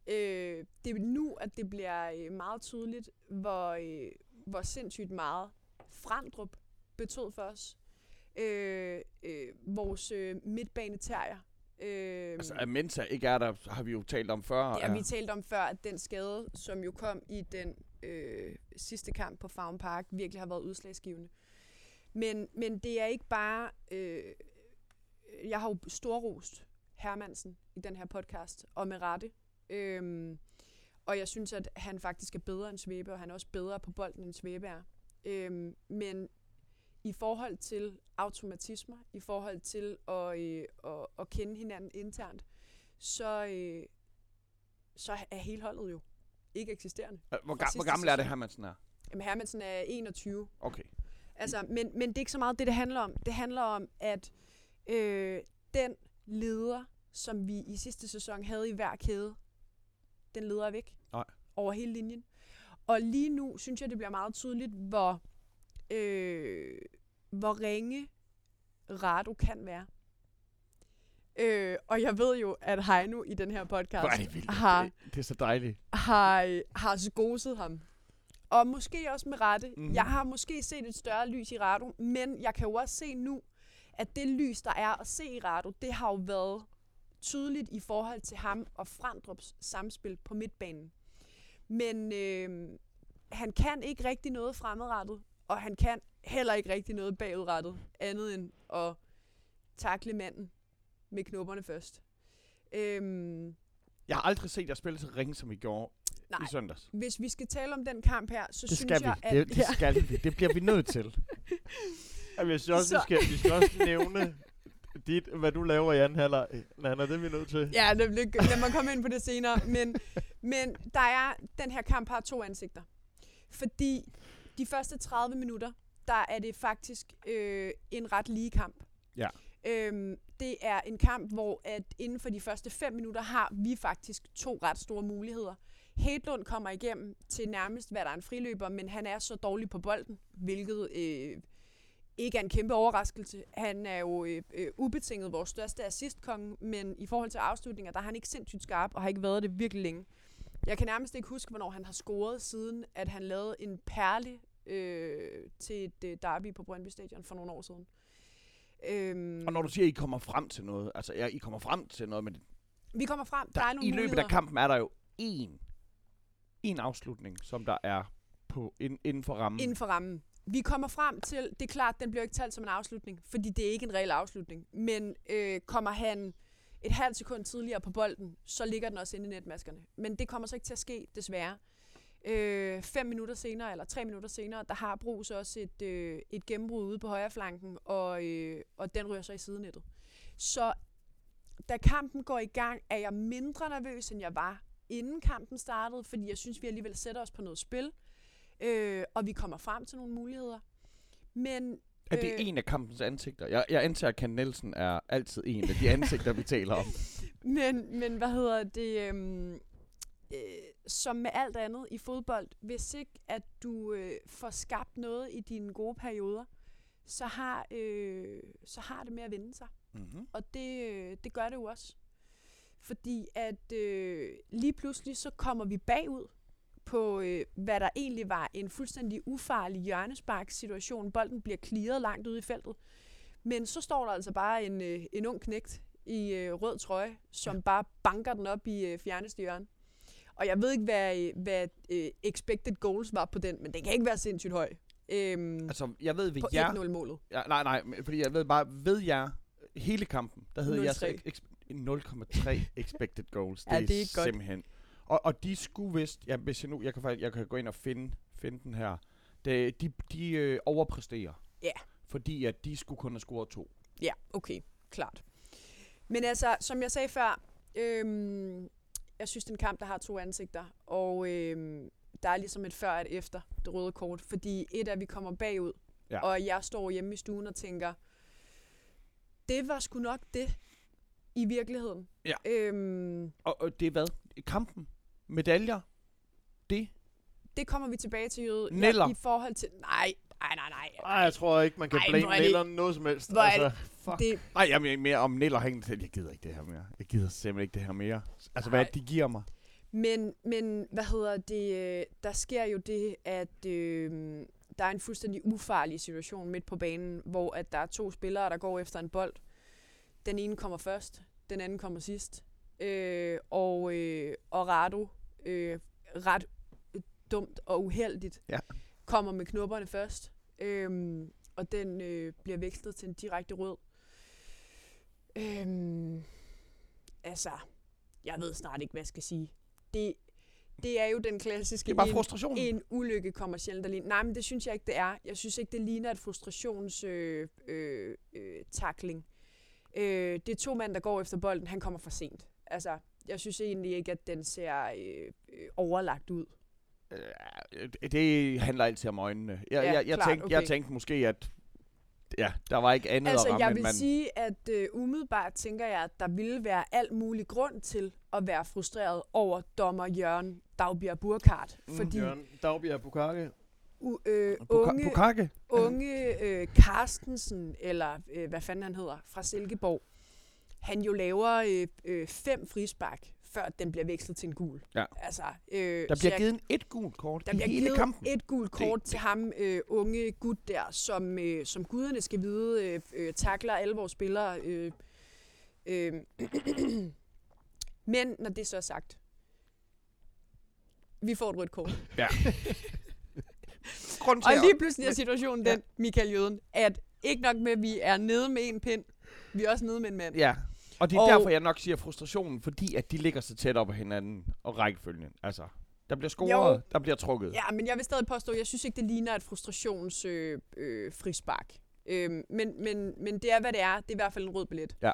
øh, det er nu, at det bliver øh, meget tydeligt, hvor, øh, hvor sindssygt meget Frandrup betød for os. Øh, øh, vores øh, midtbaneterrier. Øh, Altså, at Mensa ikke er der, har vi jo talt om før. det har vi talt om før, at den skade, som jo kom i den øh, sidste kamp på Farm Park, virkelig har været udslagsgivende. Men, men det er ikke bare... Øh, jeg har jo storrost Hermansen i den her podcast, og med rette. Øhm, og jeg synes, at han faktisk er bedre end Svebe, og han er også bedre på bolden end Svebe er. Øhm, men i forhold til automatismer, i forhold til at, øh, at, at kende hinanden internt, så, øh, så er hele holdet jo ikke eksisterende. Hvor, ga- hvor gammel er det. Hermansen er? Jamen, Hermansen er 21. Okay. Altså, men, men det er ikke så meget det, det handler om. Det handler om, at øh, den leder, som vi i sidste sæson havde i hver kæde, den leder er væk. Nej. Over hele linjen. Og lige nu synes jeg, det bliver meget tydeligt, hvor, øh, hvor ringe Rado kan være. Øh, og jeg ved jo, at Heino i den her podcast det vildt. har, Det, det er så dejligt. har, har skoset ham. Og måske også med rette. Mm-hmm. Jeg har måske set et større lys i Rado, men jeg kan jo også se nu, at det lys, der er at se i Rado, det har jo været tydeligt i forhold til ham og Frandrups samspil på midtbanen. Men øh, han kan ikke rigtig noget fremadrettet, og han kan heller ikke rigtig noget bagudrettet, andet end at takle manden med knopperne først. Øhm, Jeg har aldrig set jer spille så ringe, som I gjorde Nej. i søndags. hvis vi skal tale om den kamp her, så Det synes skal jeg, vi. at... Det, det skal vi. Det bliver vi nødt til. Jamen, jeg synes også, Så- vi, skal, vi skal også nævne dit, hvad du laver i anden halvleg. Nana, det er vi nødt til. Ja, lad, lad, lad mig komme ind på det senere. Men, men der er, den her kamp har to ansigter. Fordi de første 30 minutter, der er det faktisk øh, en ret lige kamp. Ja. Øhm, det er en kamp, hvor at inden for de første 5 minutter har vi faktisk to ret store muligheder. Hedlund kommer igennem til nærmest, hvad der er en friløber, men han er så dårlig på bolden, hvilket øh, ikke er en kæmpe overraskelse. Han er jo øh, øh, ubetinget vores største assistkonge, men i forhold til afslutninger, der er han ikke sindssygt skarp, og har ikke været det virkelig længe. Jeg kan nærmest ikke huske, hvornår han har scoret, siden at han lavede en perle øh, til et øh, derby på Brøndby Stadion for nogle år siden. Øhm, Og når du siger, at I kommer frem til noget, altså ja, I kommer frem til noget, men vi kommer frem, der, der, er nogle i løbet muligheder. af kampen er der jo én, en afslutning, som der er på, ind, inden for rammen. inden for rammen. Vi kommer frem til, det er klart, den bliver ikke talt som en afslutning, fordi det er ikke en reel afslutning. Men øh, kommer han et halvt sekund tidligere på bolden, så ligger den også inde i netmaskerne. Men det kommer så ikke til at ske, desværre. Øh, fem minutter senere, eller tre minutter senere, der har Brugs også et, øh, et gennembrud ude på højre flanken, og, øh, og den ryger så i sidenettet. Så da kampen går i gang, er jeg mindre nervøs, end jeg var, inden kampen startede, fordi jeg synes, vi alligevel sætter os på noget spil øh, og vi kommer frem til nogle muligheder. Men er det øh, en af kampens ansigter? Jeg, jeg antager, at Ken Nielsen er altid en af de ansigter, vi taler om. men, men hvad hedder det? Øhm, øh, som med alt andet i fodbold, hvis ikke at du øh, får skabt noget i dine gode perioder, så har, øh, så har det med at vende sig. Mm-hmm. Og det, øh, det gør det jo også. Fordi at øh, lige pludselig så kommer vi bagud på, øh, hvad der egentlig var en fuldstændig ufarlig hjørnespark-situation. Bolden bliver clearet langt ude i feltet. Men så står der altså bare en, øh, en ung knægt i øh, rød trøje, som ja. bare banker den op i øh, fjerneste hjørne. Og jeg ved ikke, hvad, hvad øh, expected goals var på den, men den kan ikke være sindssygt høj. Øhm, Altså, jeg ved ved på jer... 1-0-målet. Ja, nej, nej, fordi jeg ved bare, ved jeg hele kampen, der hedder jeg 0,3. så ex- 0,3 expected goals. Ja, det er godt. simpelthen. Og, og de skulle vist, ja, hvis jeg nu, jeg kan faktisk, jeg kan gå ind og finde, finde den her. Det, de de øh, overpræsterer. Ja. Fordi at de skulle kun have scoret to. Ja, okay, klart. Men altså, som jeg sagde før, øhm, jeg synes, det er en kamp, der har to ansigter. Og øhm, der er ligesom et før og et efter det røde kort. Fordi et er, at vi kommer bagud, Ja. og jeg står hjemme i stuen og tænker, det var sgu nok det i virkeligheden. Ja. Øhm, Og, og det er hvad? Kampen? Medaljer? Det? det kommer vi tilbage til, Jøde. Neller. I forhold til... Nej, nej, nej, nej. Ej, jeg tror ikke, man kan blame er Nelleren noget som helst. Hvor altså, Fuck. Det, Nej, jeg mener mere om Niller hængende til. Jeg gider ikke det her mere. Jeg gider simpelthen ikke det her mere. Altså, hvad er det, de giver mig? Men, men hvad hedder det? øh, Der sker jo det, at øh, der er en fuldstændig ufarlig situation midt på banen, hvor at der er to spillere, der går efter en bold. Den ene kommer først, den anden kommer sidst. Øh, og, øh, og Rado, øh, ret dumt og uheldigt, Ja. kommer med knopperne først. Øh, og den øh, bliver vekslet til en direkte rød. Øh, altså, jeg ved snart ikke, hvad jeg skal sige. Det, det er jo den klassiske... Det er bare en- frustration. en ulykke kommer sjældent alene. Nej, men det synes jeg ikke, det er. Jeg synes ikke, det ligner et frustrationstakling. Øh, øh, takling. øh, det er to mænd, der går efter bolden. Han kommer for sent. Altså, jeg synes egentlig ikke, at den ser øh, øh, overlagt ud. Øh, det handler altid om øjnene. Jeg, Ja, jeg, jeg, klart, tænkte, jeg okay. tænkte måske, at ja, der var ikke andet Altså, at ramme, jeg vil man... sige, at øh, umiddelbart tænker jeg, at der ville være al mulig grund til at være frustreret over dommer Jørgen Dagbjerg Burkhardt. Mm, fordi Jørgen Dagbjerg Bukake. u- øh, unge, Bukake? unge øh, Carstensen, eller øh, hvad fanden han hedder, fra Silkeborg, han jo laver øh, øh, fem frispark, før den bliver vekslet til en gul. Ja. Altså, øh, Der bliver jeg- givet en et gult kort der i bliver hele givet kampen. et gult kort Det- til ham, øh, unge gut der, som, øh, som guderne skal vide, øh, øh, takler alle vores spillere. Øh, øh, Men når det så er sagt, vi får et rødt kort. Grund Og lige pludselig er situationen Ja. den, Michael Jøden, at ikke nok med, at vi er nede med en pind, vi er også nede med en mand. Ja, og det er Og- derfor, jeg nok siger frustrationen, fordi at de ligger så tæt op ad hinanden og rækkefølgen. Altså, der bliver scoret, Jo. der bliver trukket. Ja, men jeg vil stadig påstå, at jeg synes ikke, det ligner et frustrations øh, øh, frispark. Øhm, men, men, men det er, hvad det er. Det er i hvert fald en rød billet. Ja.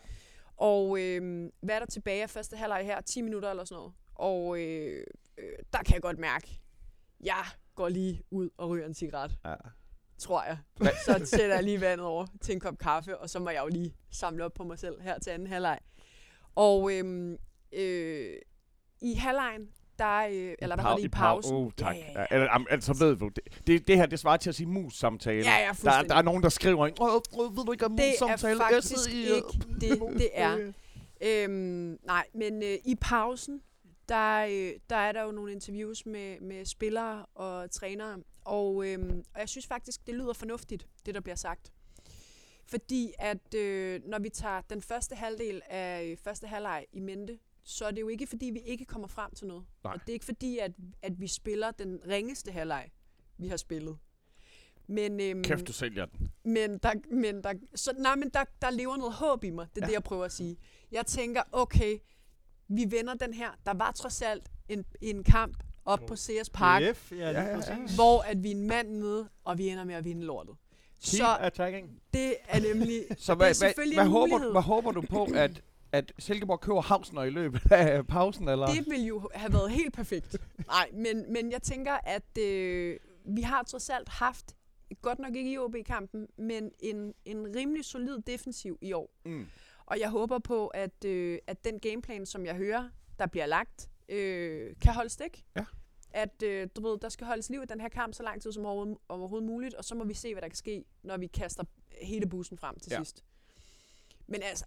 Og øh, hvad er der tilbage af første halvleg her? 10 minutter eller sådan noget. Og øh, øh, der kan jeg godt mærke, jeg går lige ud og ryger en cigaret, Ja. Tror jeg. Hvad? Så sætter jeg lige vandet over til en kop kaffe, og så må jeg jo lige samle op på mig selv her til anden halvleg. Og øh, øh, i halvlejen, der, øh, eller hvad hedder det, i pausen. Oh, tak. Ja, Ja, ja. Eller, altså, ved du, det, det, det her, det svarer til at sige mus-samtale. Ja, ja, der, der er nogen, der skriver, Åh, ved du ikke om Det er mus-samtale? faktisk sidder i, øh, ikke det, det er. Øhm, nej, men øh, i pausen, der, øh, der er der jo nogle interviews med, med spillere og trænere, og, øhm, og jeg synes faktisk, det lyder fornuftigt, det der bliver sagt. Fordi at øh, når vi tager den første halvdel af øh, første halvleg i mente, så er det jo ikke fordi, vi ikke kommer frem til noget. Nej. Og det er ikke fordi, at, at vi spiller den ringeste halvleg, vi har spillet. Men, øhm, Kæft, du sælger den. men, der, men, der, så, nej, men der, der lever noget håb i mig. Det er ja. det, jeg prøver at sige. Jeg tænker, okay, vi vender den her. Der var trods alt en, en kamp op på CS Park, DF, ja, Ja, ja, ja. præcis. hvor at vi er en mand nede, og vi ender med at vinde lortet. Keep Så attacking. det er nemlig Så det hvad, er selvfølgelig hvad, en hvad, håber, mulighed. hvad håber du på, at, at Silkeborg køber Havsner i løbet af pausen? Eller? Det ville jo have været helt perfekt. Nej, men, men jeg tænker, at øh, vi har trods alt haft, godt nok ikke i OB-kampen, men en, en rimelig solid defensiv i år. Mm. Og jeg håber på, at, øh, at den gameplan, som jeg hører, der bliver lagt, øh, kan holde stik. Ja. At øh, du ved, der skal holdes liv i den her kamp så lang tid som overhovedet, overhovedet muligt, og så må vi se, hvad der kan ske, når vi kaster hele bussen frem til Ja. sidst. Men altså,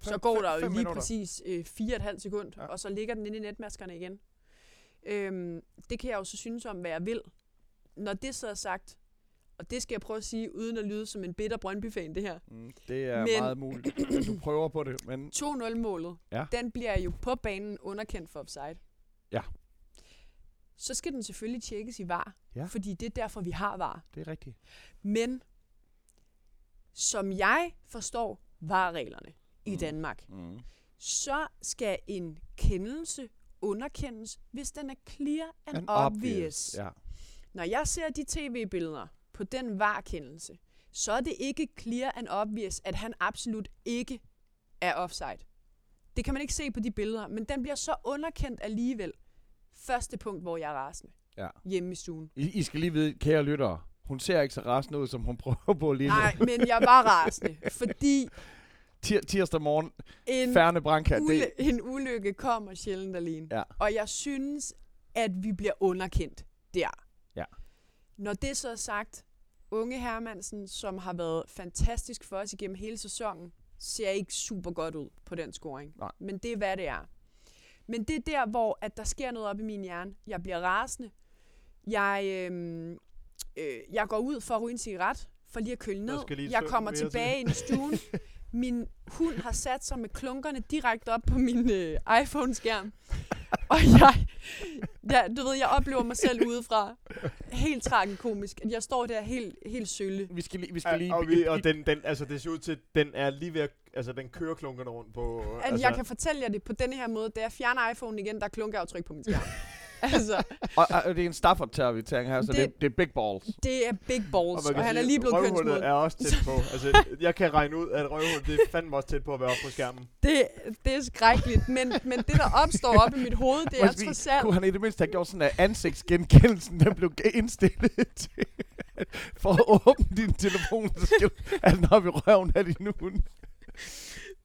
så går fem- der jo lige minutter. præcis øh, fire og et halvt sekund, Ja. ja. og så ligger den inde i netmaskerne igen. Øhm, det kan jeg jo så synes om, hvad jeg vil. Når det så er sagt, og det skal jeg prøve at sige, uden at lyde som en bitter Brøndby-fan, det her. Mm, det er Men- meget muligt, du prøver på det. Men 2-0-målet, Ja. den bliver jo på banen underkendt for offside. Ja. Så skal den selvfølgelig tjekkes i VAR, Ja. fordi det er derfor, vi har VAR. det er rigtigt. Men som jeg forstår VAR-reglerne i Mm. Danmark, Mm. så skal en kendelse underkendes, hvis den er clear and, And obvious. Ja. Når jeg ser de tv-billeder på den VAR-kendelse, så er det ikke clear and obvious, at han absolut ikke er offside. Det kan man ikke se på de billeder, men den bliver så underkendt alligevel. Første punkt, hvor jeg er rasende. Ja. Hjemme i stuen. I, I skal lige vide, kære lyttere, hun ser ikke så rasende ud, som hun prøver på lige nu. Nej, men jeg var rasende, fordi Tir- tirsdag morgen, en, Færne Branca, det, ule- en ulykke kommer sjældent alene. Ja. Og jeg synes, at vi bliver underkendt der. Ja. Når det så er sagt, unge Hermansen, som har været fantastisk for os igennem hele sæsonen, ser ikke super godt ud på den scoring. Nej. Men det er, hvad det er. Men det er der, hvor at der sker noget op i min hjerne. Jeg bliver rasende. Jeg, øhm, øh, jeg går ud for at ryge en cigaret, for lige at køle ned. Jeg søm kommer mere til. tilbage ind i stuen. Min hund har sat sig med klunkerne direkte op på min øh, iPhone-skærm. Og jeg, ja, du ved, jeg oplever mig selv udefra. Helt tragikomisk, jeg står der helt, helt sølle. vi skal lige... Vi skal Ja, lige og, vi, og den, den, altså, det ser ud til, den er lige ved at, altså, den kører klunkerne rundt på... At altså, jeg kan fortælle jer det på denne her måde, da jeg fjerner iPhone igen, der er klunkeaftryk på min skærm. altså, og, og, det er en Stafford-tervitering her, så det, Det- det, er big balls. det er big balls, og, kan han er lige blevet kønsmoden. er også tæt på. Altså, jeg kan regne ud, at røvhullet det er fandme også tæt på at være oppe på skærmen. Det, det er skrækkeligt, men, men det, der opstår op i mit hoved, det er trods alt... Kunne han i det mindste have gjort sådan, at ansigtsgenkendelsen den blev indstillet til, for at åbne din telefon, så skal du have den op i røven af din hund.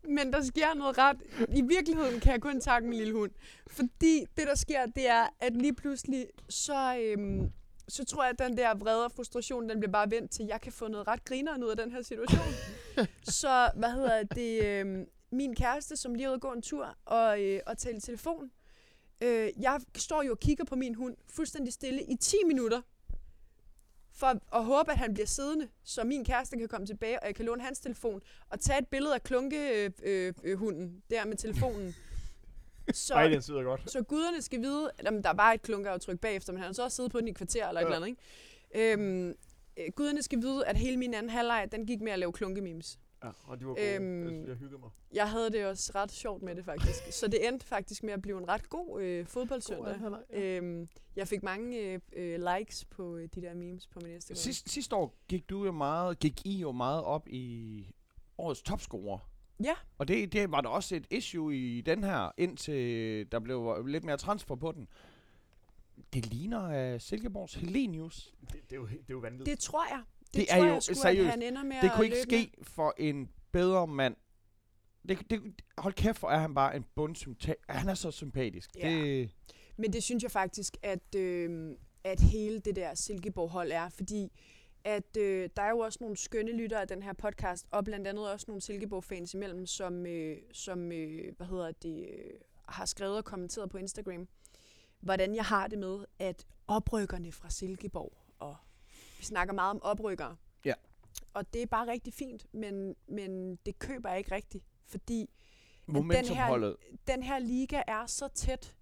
Men der sker noget ret. I virkeligheden kan jeg kun takke min lille hund. Fordi det, der sker, det er, at lige pludselig, så, øhm, så tror jeg, at den der vrede og frustration, den bliver bare vendt til, at jeg kan få noget ret grineren ud af den her situation. så, hvad hedder det, øhm, min kæreste, som lige er gå en tur og, øh, og tale i telefon, øh, jeg står jo og kigger på min hund fuldstændig stille i 10 minutter, for at, at håbe, at han bliver siddende, så min kæreste kan komme tilbage, og jeg kan låne hans telefon, og tage et billede af klunkehunden øh, øh, hunden der med telefonen. Så, Ej, den sidder godt. så guderne skal vide, at jamen, der var et klunkeaftryk bagefter, men han har så også siddet på den i et kvarter eller et Ja. eller andet. Ikke? Øhm, øh, guderne skal vide, at hele min anden halvleg, den gik med at lave klunkememes. Ja, og de var gode. Øhm, Øhm, jeg hyggede mig. Jeg havde det også ret sjovt med det faktisk. Så det endte faktisk med at blive en ret god øh, fodboldsøndag. Øhm, jeg fik mange øh, øh, likes på øh, de der memes på min Instagram. Sidst, sidste år gik du jo meget, gik I jo meget op i årets topscorer. Ja. Og det, det var der også et issue i den her, indtil der blev lidt mere transfer på den. Det ligner af Silkeborgs Helenius. Det, det, er jo, det er jo vanvittigt. Det tror jeg. Det, tror er jeg jo sgu, seriøst. han ender med Det at kunne ikke løbe ske for en bedre mand. Det, det, hold kæft, hvor er han bare en bundsympat. Han er så sympatisk. Ja. Det, Men det synes jeg faktisk, at, øh, at hele det der Silkeborg-hold er, fordi at øh, der er jo også nogle skønne lyttere af den her podcast, og blandt andet også nogle Silkeborg-fans imellem, som, øh, som øh, hvad hedder det, øh, har skrevet og kommenteret på Instagram, hvordan jeg har det med, at oprykkerne fra Silkeborg, og vi snakker meget om oprykkere, Ja. og det er bare rigtig fint, men, men det køber jeg ikke rigtigt, fordi Momentumholdet. den her liga er så tæt.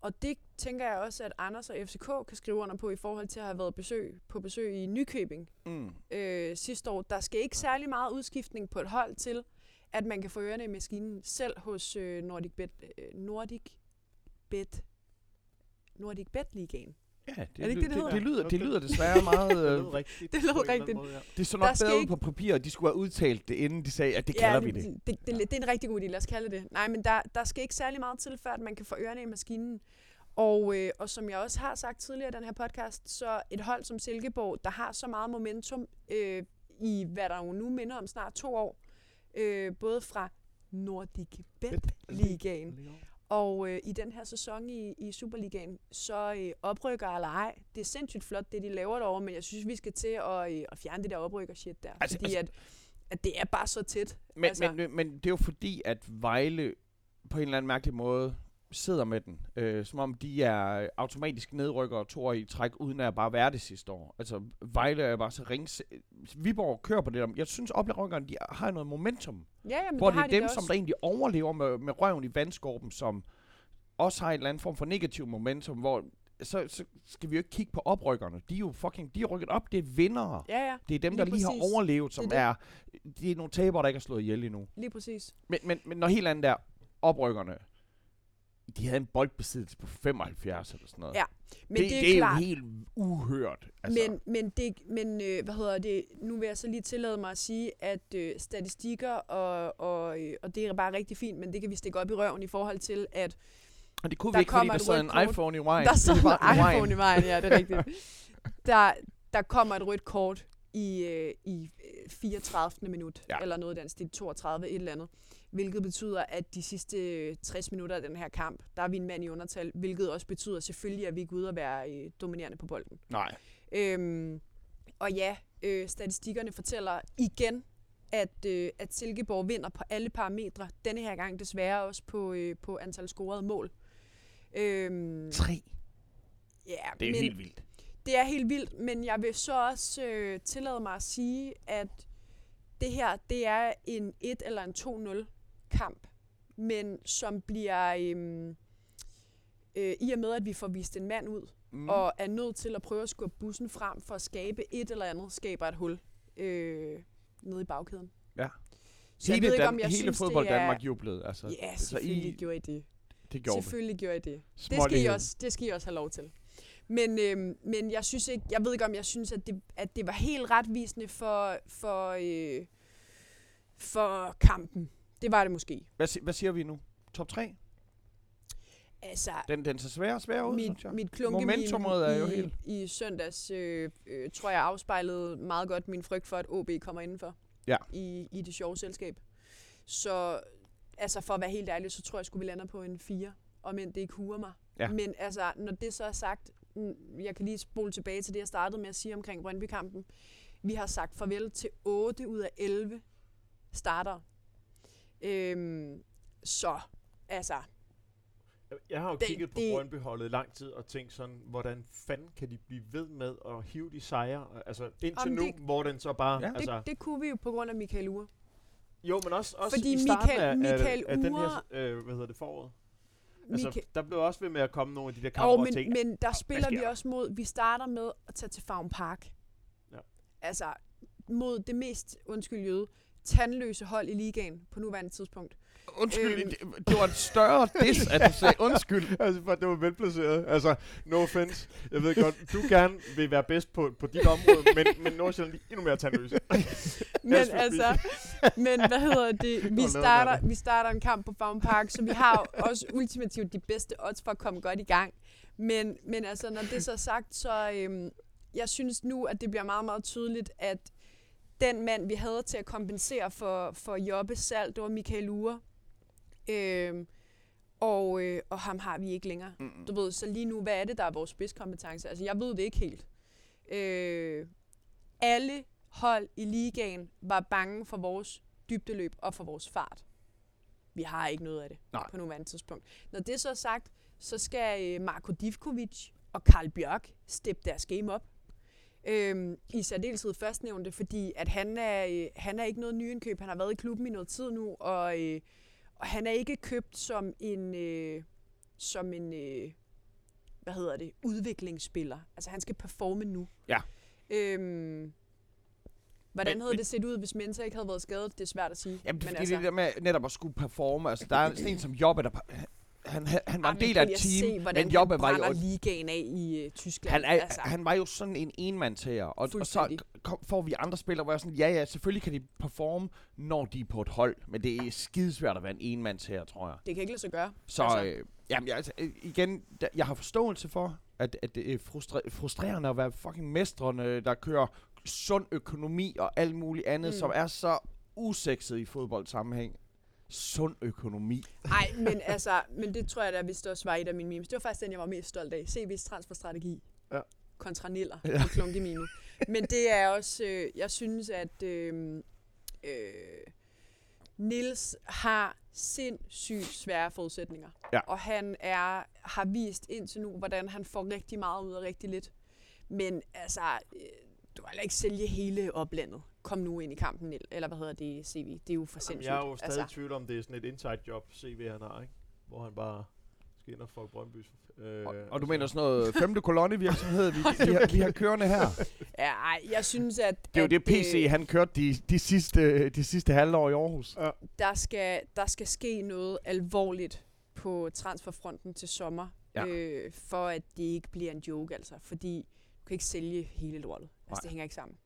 Og det tænker jeg også, at Anders og FCK kan skrive under på i forhold til at have været besøg, på besøg i Nykøbing Mm. øh, sidste år. Der skal ikke særlig meget udskiftning på et hold til, at man kan få ørerne i maskinen selv hos øh, Nordic Bet, øh, Nordic Bet, Nordic Bet Ligaen. Ja, det, Er det ikke det, det det, det, lyder, det lyder desværre meget... Det Øh, lød rigtigt. det lød rigtigt. måde, ja. det så Der nok bedre ud ikke- på papir, at de skulle have udtalt det, inden de sagde, at det kalder vi det. Det, det, det, det er en rigtig god idé, lad os kalde det. Nej, men der, der skal ikke særlig meget til, før at man kan få ørerne i maskinen. Og, øh, og som jeg også har sagt tidligere i den her podcast, så et hold som Silkeborg, der har så meget momentum øh, i, hvad der jo nu minder om snart to år, øh, både fra Nordic Bet Ligaen og øh, i den her sæson i, i Superligaen, så øh, oprykker eller ej, det er sindssygt flot, det de laver derovre, men jeg synes, vi skal til at, øh, at fjerne det der oprykker shit der. Altså, fordi altså- at, at det er bare så tæt. Men, altså. men, men det er jo fordi, at Vejle på en eller anden mærkelig måde sidder med den. Øh, som om de er automatisk nedrykker to år i træk, uden at bare være det sidste år. Altså, Vejle er bare så rings... Viborg kører på det der. Jeg synes, oprykkerne, de har noget momentum. Ja, jamen, hvor det det har er de dem, da som også. der egentlig overlever med, med røven i vandskorben, som også har en eller anden form for negativ momentum, hvor så, så skal vi jo ikke kigge på oprykkerne. De er jo fucking, de er rykket op, det er vindere. Ja, ja, Det er dem, lige der lige præcis. har overlevet, som Det det er er, de er nogle tabere, der ikke er slået ihjel endnu. lige præcis. Men, men, men når helt andet der, oprykkerne, de havde en boldbesiddelse på 75 eller sådan noget. Ja, Men det, det, er det er klart. jo helt uhørt. Altså, Men, men, det, men øh, hvad hedder det, nu vil jeg så lige tillade mig at sige, at øh, statistikker, og, og, øh, og det er bare rigtig fint, men det kan vi stikke op i røven i forhold til, at og det kunne der vi ikke, fordi kommer der sad en kort. iPhone i vejen. der Det var en iPhone i vejen, ja, det er rigtigt. Der, der kommer et rødt kort i, øh, i øh, 34. minut, ja. Eller noget af den stil, 32, et eller andet. Hvilket betyder, at de sidste øh, 60 minutter af den her kamp, der er vi en mand i undertal, hvilket også betyder selvfølgelig, at vi er ikke ude at være øh, dominerende på bolden. Nej. Øhm, og ja, øh, statistikkerne fortæller igen, at, øh, at Silkeborg vinder på alle parametre. Denne her gang desværre også på, øh, på antal scorede mål. Øhm, Tre. ja, Det er men, helt vildt. det er helt vildt, men jeg vil så også øh, tillade mig at sige, at det her, det er en 1 eller en 2-0 kamp, men som bliver, øhm, øh, i og med at vi får vist en mand ud, Mm. og er nødt til at prøve at skubbe bussen frem for at skabe et eller andet, skaber et hul øh, nede i bagkæden. Ja. Så jeg hele ved ikke, om jeg hele synes, fodbold det er... Danmark jublede. Altså, Ja, altså, selvfølgelig I, gjorde I det. det gjorde vi. Selvfølgelig gjorde I det. Det skal, I også, det skal I også have lov til. Men, øhm, men jeg synes ikke, jeg ved ikke, om jeg synes, at det, at det var helt retvisende for, for, øh, for kampen. Det var det måske. Hvad, si- hvad siger vi nu? Top 3? Altså, Den, den ser sværere og sværere ud, synes mit, jeg. mit Momentummet er jo i, helt- i søndags, øh, øh, tror jeg afspejlede meget godt min frygt for, at OB kommer indenfor Ja. i, i det sjove selskab. Så altså for at være helt ærlig, så tror jeg, skulle vi lander på en 4, om end det ikke huer mig. Ja. Men altså, når det så er sagt, mm, jeg kan lige spole tilbage til det, jeg startede med at sige omkring Brøndby-kampen. Vi har sagt farvel til 8 ud af 11 starter. Øhm, så, altså, Jeg har jo Det- kigget på det- Brøndby-holdet i lang tid og tænkt sådan, hvordan fanden kan de blive ved med at hive de sejre? Altså indtil Jamen, nu, det- hvor den så bare... Ja. Altså, det, det kunne vi jo på grund af Michael Ure. jo, men også, også Fordi i starten Michael- af, af, Michael af den her, øh, hvad hedder det, foråret. Altså, Michael- der blev også ved med at komme nogle af de der kampe, Og hvor men, tænkte, men der spiller vi også mod, vi starter med at tage til Favn Park. Ja. Altså mod det mest, undskyld jøde, tandløse hold i ligaen på nuværende tidspunkt. Undskyld, Øhm. det, det var en større diss, at du sagde undskyld. altså, for det var velplaceret. Altså, no offense. Jeg ved godt, du gerne vil være bedst på, på dit område, men, men Nordsjælland er endnu mere tandløse. Men altså, men hvad hedder det? Vi starter, vi starter en kamp på Favn Park, så vi har også ultimativt de bedste odds for at komme godt i gang. Men, men altså, når det så er sagt, så øhm, jeg synes nu, at det bliver meget, meget tydeligt, at den mand, vi havde til at kompensere for, for Jobbes salg, det var Michael Ure. Øhm, og, øh, og ham har vi ikke længere. Mm. Du ved, så lige nu, hvad er det, der er vores spidskompetence? Altså, jeg ved det ikke helt. Øh, alle hold i ligaen var bange for vores dybdeløb og for vores fart. Vi har ikke noget af det Nej. på nuværende tidspunkt. Når det så er sagt, så skal øh, Marko Divkovic og Karl Bjørk steppe deres game op. Øhm, I særdeleshed førstnævnte, fordi at han er, øh, han er ikke noget nyindkøb. Han har været i klubben i noget tid nu, og, øh, og han er ikke købt som en, øh, som en øh, hvad hedder det, udviklingsspiller. Altså han skal performe nu. Ja. Øhm, hvordan havde men- det set ud, hvis Mensa ikke havde været skadet? Det er svært at sige. Jamen, det, Men altså, det der med netop at skulle performe. Altså, der er sådan en som Jobbe, der... Han, han, han var en Ej, men del af prøv et lige at team, se, hvordan men Jobbe han var jo... ligaen af i øh, Tyskland. Han, er, altså, han var jo sådan en enmandtager, og, og så kom, får vi andre spillere, hvor jeg sådan, ja ja, selvfølgelig kan de performe, når de er på et hold, men det er skidesvært at være en enmandtager, tror jeg. det kan ikke lade sig gøre. Så Altså. øh, jamen, jeg, altså, øh, igen, der, jeg har forståelse for, at, at det er frustre- frustrerende at være fucking mestrene, der kører sund økonomi og alt muligt andet, mm. som er så usekset i fodboldsammenhæng. Sund økonomi. Nej, men altså, men det tror jeg da, hvis det også var et af mine memes. Det var faktisk den, jeg var mest stolt af. CV's transferstrategi. Ja. Kontra Niller Ja. og Klunke meme. Men det er også, øh, jeg synes, at øh, øh, Nils har sindssygt svære forudsætninger. Ja. Og han er, har vist indtil nu, hvordan han får rigtig meget ud af rigtig lidt. Men altså, øh, du kan ikke sælge hele oplandet. Kom nu ind i kampen. Eller hvad hedder det, CV? Det er jo for Jamen, sindssygt. jeg er jo stadig altså, i tvivl om, det er sådan et inside job, CV han har, ikke? Hvor han bare skal ind og få Brøndby. Øh, Og, og du mener sådan noget femte kolonne virksomhed, vi, vi, har, vi har kørende her. Ja, jeg synes, at, Det er jo det PC, øh, han kørte de, de, sidste, de sidste halvår i Aarhus. der, skal, der skal ske noget alvorligt på transferfronten til sommer, Ja. øh, for at det ikke bliver en joke, altså. Fordi du kan ikke sælge hele lortet. Altså, Nej. det hænger ikke sammen.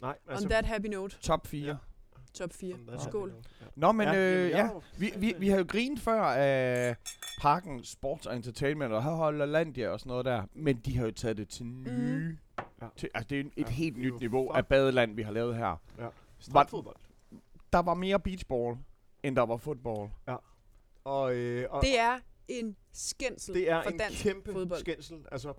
Nej, Altså, On that happy note, Top 4. Ja. top 4. on that Skål. Ja. Nå, men Ja, ja, øh, ja, vi, vi, vi har jo grinet før af Parken Sports og Entertainment, og her holder Landia og sådan noget der, men de har jo taget det til nye. Ja. Til, altså, det er et Ja, helt nyt niveau fuck- af badeland, vi har lavet her. Strandfodbold. Der var mere beachball, end der var fodbold. Og, øh, og Det er en skændsel det er for en dansk kæmpe fodbold. skændsel. Altså,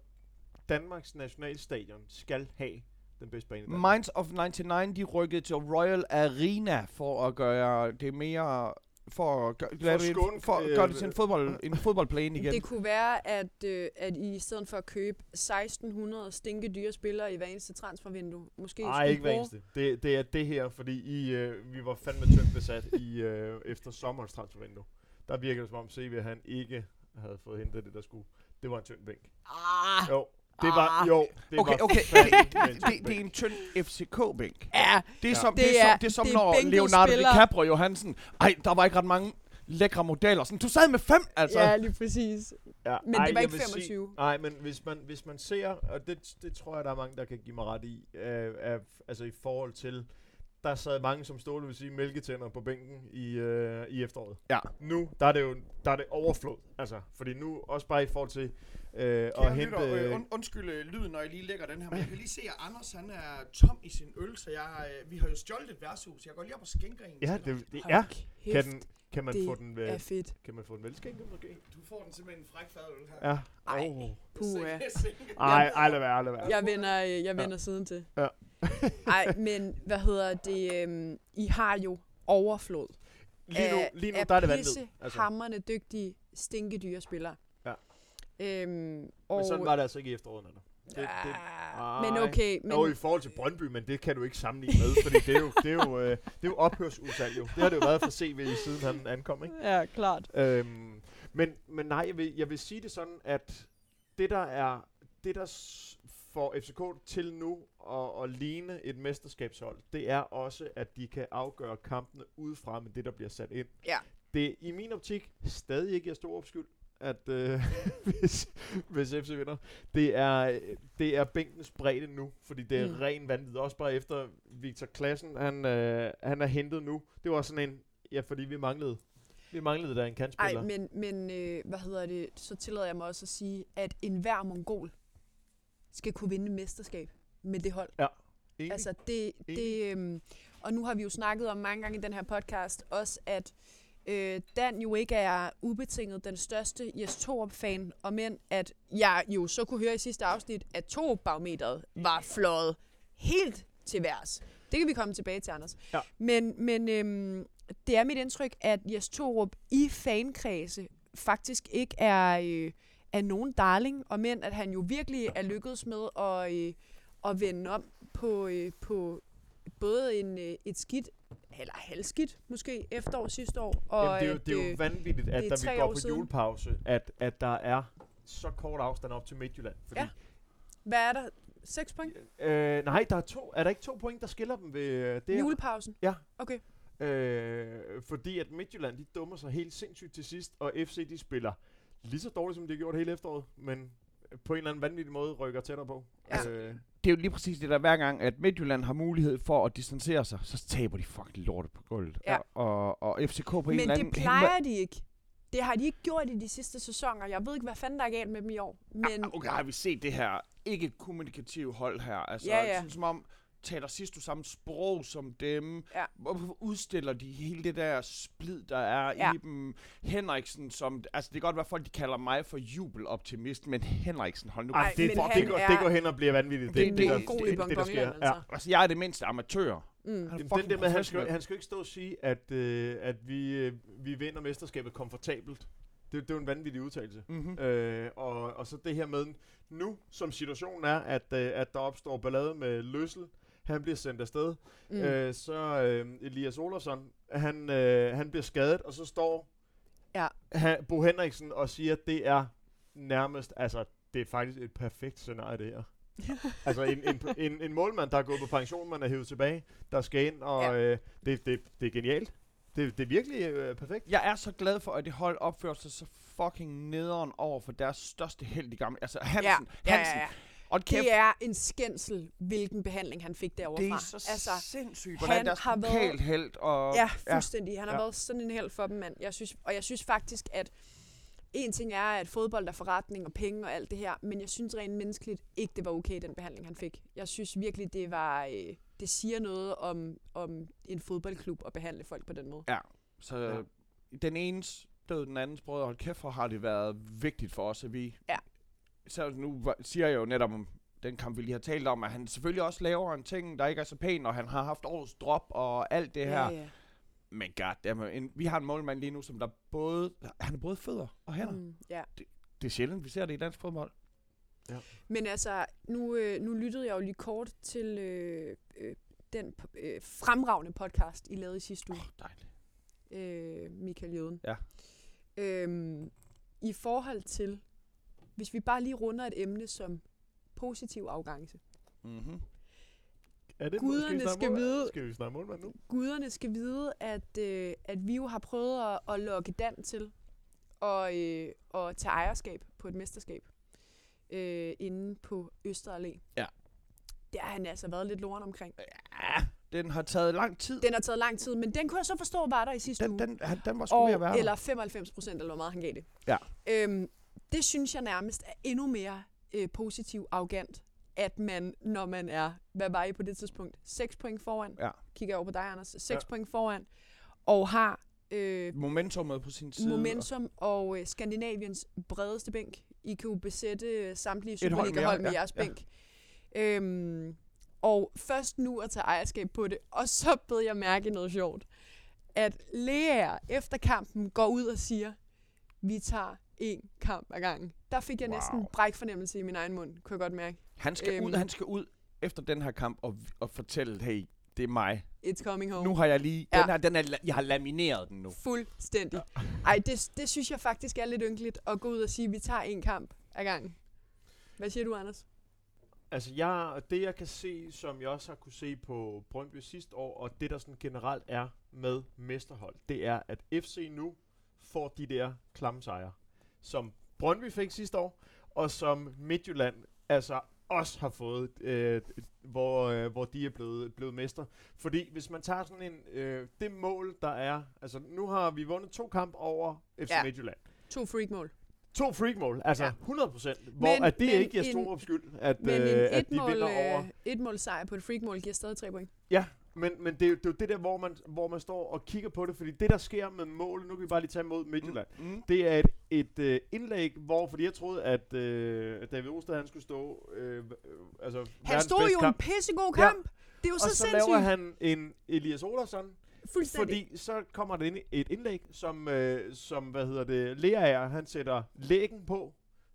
Danmarks nationalstadion skal have den bedste bane. Minds of 99, de rykkede til Royal Arena for at gøre det mere... For at gøre, for, at skåne, for at øh, gøre det til en, fodbold, en fodboldplæne igen. Det kunne være, at, øh, at I i stedet for at købe 1600 stinke dyre spillere i hver eneste transfervindue, måske Nej, ikke hver eneste. Det, det er det her, fordi I, øh, vi var fandme tyndt besat i, øh, efter sommerens transfervindue. Der virker det som om CV han ikke havde fået hentet det, der skulle. Det var en tynd bænk. Ah, Jo, det var, Ah. jo, det Okay, var okay. tynd det, det er en tynd FCK-bænk. ja, Det er Ja. som, Det det er, er- som, det er som det er når Leonardo. DiCaprio Johansen. Ej, der var ikke ret mange lækre modeller. Sådan, du sad med fem, altså. ja, lige præcis. Ja, Men det var ikke vil 25. Sige, nej, men hvis man, hvis man ser, og det, det tror jeg, der er mange, der kan give mig ret i, øh, af, altså i forhold til, der sad mange, som Ståle vil sige, mælketænder på bænken i, øh, i efteråret. Ja. Nu, der er det jo der er det overflod, altså, fordi nu, også bare i forhold til øh, at hente... øh, und, undskyld øh, lyden, når jeg lige lægger den her, men jeg kan lige se, at Anders han er tom i sin øl, så jeg, øh, vi har jo stjålet et værtshus. Jeg går lige op og skænker en. ja, det, det er. Kan, den, kan man det få den, er øh, fedt. kan man få den velskænket måske? Du får den simpelthen en fræk fadøl her. Ja. Ej, Oh. puh, ja. Ej, ej, lad være, lad være. Jeg vender, øh, jeg vender siden til. Ja. Ej, men hvad hedder det? Øhm, I har jo overflod Lige nu, af, lige nu af der er det pisse Altså. hammerne dygtige, stinkedyre spillere. Ja. Øhm, og, Men sådan var det altså ikke i efteråret, Nana. Det, det, Ah, men okay, men, Jo, i forhold til Brøndby, men det kan du ikke sammenligne med, fordi det er jo, det er jo, øh, det er jo ophørsudsalg jo. Det har det jo været for CV, siden han ankom, ikke? ja, klart. Øhm, men, men nej, jeg vil, jeg vil sige det sådan, at det der er, det der får FCK til nu at, at ligne et mesterskabshold, det er også, at de kan afgøre kampene udefra med det, der bliver sat ind. Ja. Det er i min optik stadig ikke er stor opskyld, at øh, hvis, hvis FC vinder. Det er, det er bænkens bredde nu, fordi det er Mm. ren vanvid. Også bare efter Victor Klassen, han, øh, han er hentet nu. Det var sådan en, ja, fordi vi manglede, vi manglede der en kantspiller. men, men øh, hvad hedder det? Så tillader jeg mig også at sige, at enhver mongol skal kunne vinde mesterskab med det hold. Enig. Altså det, det øhm, og nu har vi jo snakket om mange gange i den her podcast også, at øh, Dan jo ikke er ubetinget den største Jes Torup-fan, og men at jeg jo så kunne høre i sidste afsnit, at Torup-barometeret var fløjet helt til værs. Det kan vi komme tilbage til, Anders. Ja. Men, men øhm, det er mit indtryk, at Jes Torup i fankredse faktisk ikke er, øh, er nogen darling, og men at han jo virkelig er lykkedes med at, øh, at vende om på, øh, på både en, øh, et skidt, eller halvskidt måske, efterår sidste år. Og Jamen, det, er jo, det er jo øh, vanvittigt, at er tre vi går år på siden. julepause, at, at der er så kort afstand op til Midtjylland. Fordi, Ja. Hvad er der? 6 point? øh, nej, der er to. Er der ikke to point, der skiller dem ved øh, det? Julepausen? Ja. Okay. Øh, fordi at Midtjylland, de dummer sig helt sindssygt til sidst, og FC, de spiller lige så dårligt, som de har gjort hele efteråret, men på en eller anden vanvittig måde rykker tættere på. Ja. Øh, Det er jo lige præcis det der, hver gang, at Midtjylland har mulighed for at distancere sig, så taber de fucking lortet på gulvet. Ja. Og, og FCK på en Men eller anden... det plejer de ikke. Det har de ikke gjort i de sidste sæsoner. Jeg ved ikke, hvad fanden der er galt med dem i år. Men Ah, okay, har vi set det her ikke kommunikative hold her? Altså, Ja, ja. Sådan, som om, taler sidst du samme sprog som dem? Ja. Hvorfor udstiller de hele det der splid, der er Ja. i dem? Henriksen, som... Altså, det kan godt være, folk de kalder mig for jubeloptimist, men Henriksen, hold nu... Ej, det, men det, han går, er- det går hen og bliver vanvittigt. Det er det, en der- god i det, det, der sker. altså. Ja. Altså, jeg er det mindste amatør. Mm. Han er Jamen, den der med, han skal, han skal jo ikke stå og sige, at, øh, at vi, øh, vi vinder mesterskabet komfortabelt. Det, det er jo en vanvittig udtalelse. Mm-hmm. Øh, og, og så det her med, nu som situationen er, at, øh, at der opstår ballade med Løssel, han bliver sendt afsted, Mm. øh, så øh, Elias Olafsson, han, øh, han bliver skadet, og så står Ja. han, Bo Henriksen og siger, at det er nærmest, altså det er faktisk et perfekt scenarie det her. altså en, en, en, en målmand, der er gået på pension, man er hævet tilbage, der skal ind, og Ja. ja. øh, det, det, det er genialt. Det, det er virkelig øh, perfekt. Jeg er så glad for, at det hold opfører sig så fucking nederen over for deres største held i gamle. Altså Hansen, ja, ja, Hansen. ja, ja. Og kæft, Det er en skændsel, hvilken behandling han fik derovre det er så altså, sindssygt, han hvordan deres har været- pokalhelt og... Ja, fuldstændig. Han har Ja. været sådan en held for dem, mand. Jeg synes, og jeg synes faktisk, at en ting er, at fodbold er forretning og penge og alt det her, men jeg synes rent menneskeligt ikke, det var okay, den behandling, han fik. Jeg synes virkelig, det var... Øh, det siger noget om, om en fodboldklub at behandle folk på den måde. Så ja. den enes død, den andens brød, hold kæft, hvor har det været vigtigt for os, at vi... Ja. Så nu siger jeg jo netop om den kamp, vi lige har talt om, at han selvfølgelig også laver en ting, der ikke er så pæn, og han har haft årets drop og alt det her. Ja, ja. Men goddammit, en, vi har en målmand lige nu, som der både... Han er både fødder og hænder. Mm. Ja. Det er sjældent, vi ser det i dansk fodbold. Men altså, nu, øh, nu lyttede jeg jo lige kort til øh, øh, den øh, fremragende podcast, I lavede i sidste uge. Åh, oh, dejligt. øh, Michael Jøden. Ja. Øhm, I forhold til, hvis vi bare lige runder et emne som positiv afgangse. Mm-hmm. Er det, Guderne skal mål- vide- Skal vi snakke målmand nu? Guderne skal vide, at, øh, at vi jo har prøvet at, at lokke Dan til og, øh, at tage ejerskab på et mesterskab øh, inde på Øster Allé. Ja. Det har han altså været lidt loren omkring. Ja, den har taget lang tid. Den har taget lang tid, men den kunne jeg så forstå var der i sidste Den, uge. den, han, den var sgu ved at være og, der. eller 95 procent, eller hvor meget han gav det. Ja. Øhm, det synes jeg nærmest er endnu mere øh, positiv arrogant, at man, når man er, hvad var I på det tidspunkt, 6 point foran, Ja. kigger jeg over på dig, Anders, 6 Ja. point foran, og har øh, Momentummet på sin side. momentum og øh, Skandinaviens bredeste bænk. I kan jo besætte øh, samtlige Superliga-hold med ja, jeres ja. bænk. Øhm, og først nu at tage ejerskab på det, og så bed jeg mærke noget sjovt. At Lea efter kampen går ud og siger, vi tager en kamp ad gangen. Der fik jeg Wow. næsten bræk fornemmelse i min egen mund, kunne jeg godt mærke. Han skal Øhm. ud, han skal ud efter den her kamp og, og fortælle, hey, det er mig. It's coming home. Nu har jeg lige, Ja. den her, den er, jeg har lamineret den nu. Fuldstændig. Ej, det, det synes jeg faktisk er lidt ynkeligt at gå ud og sige, at vi tager en kamp ad gangen. Hvad siger du, Anders? Altså, jeg, det jeg kan se, som jeg også har kunne se på Brøndby sidste år, og det der sådan generelt er med mesterhold, det er, at FC nu får de der klamme sejre, som Brøndby fik sidste år, og som Midtjylland altså også har fået, øh, hvor, øh, hvor de er blevet, blevet mester. Fordi hvis man tager sådan en, øh, det mål, der er, altså nu har vi vundet to kampe over FC Ja. Midtjylland. To freakmål. To freakmål, altså Ja. ja. 100%, hvor Men- at det men ikke en- Storup skyld, at, Men øh, en at de etmål, vinder over. øh, etmål sejr på et freakmål giver stadig tre point. Ja, men, men det, er jo- det er jo det der, hvor man, hvor man står og kigger på det, fordi det, der sker med mål, nu kan vi bare lige tage mod Midtjylland, Mm. Mm. det er et, et øh, indlæg, hvor, fordi jeg troede, at øh, David Ostad, han skulle stå, øh, øh, altså Han stod jo en kamp, pissegod Ja. kamp. Det er jo og så, så sindssygt. laver han en Elias Fuldstændig. fordi så kommer der ind et indlæg, som, øh, som hvad hedder det, Lerager, han sætter lægen på,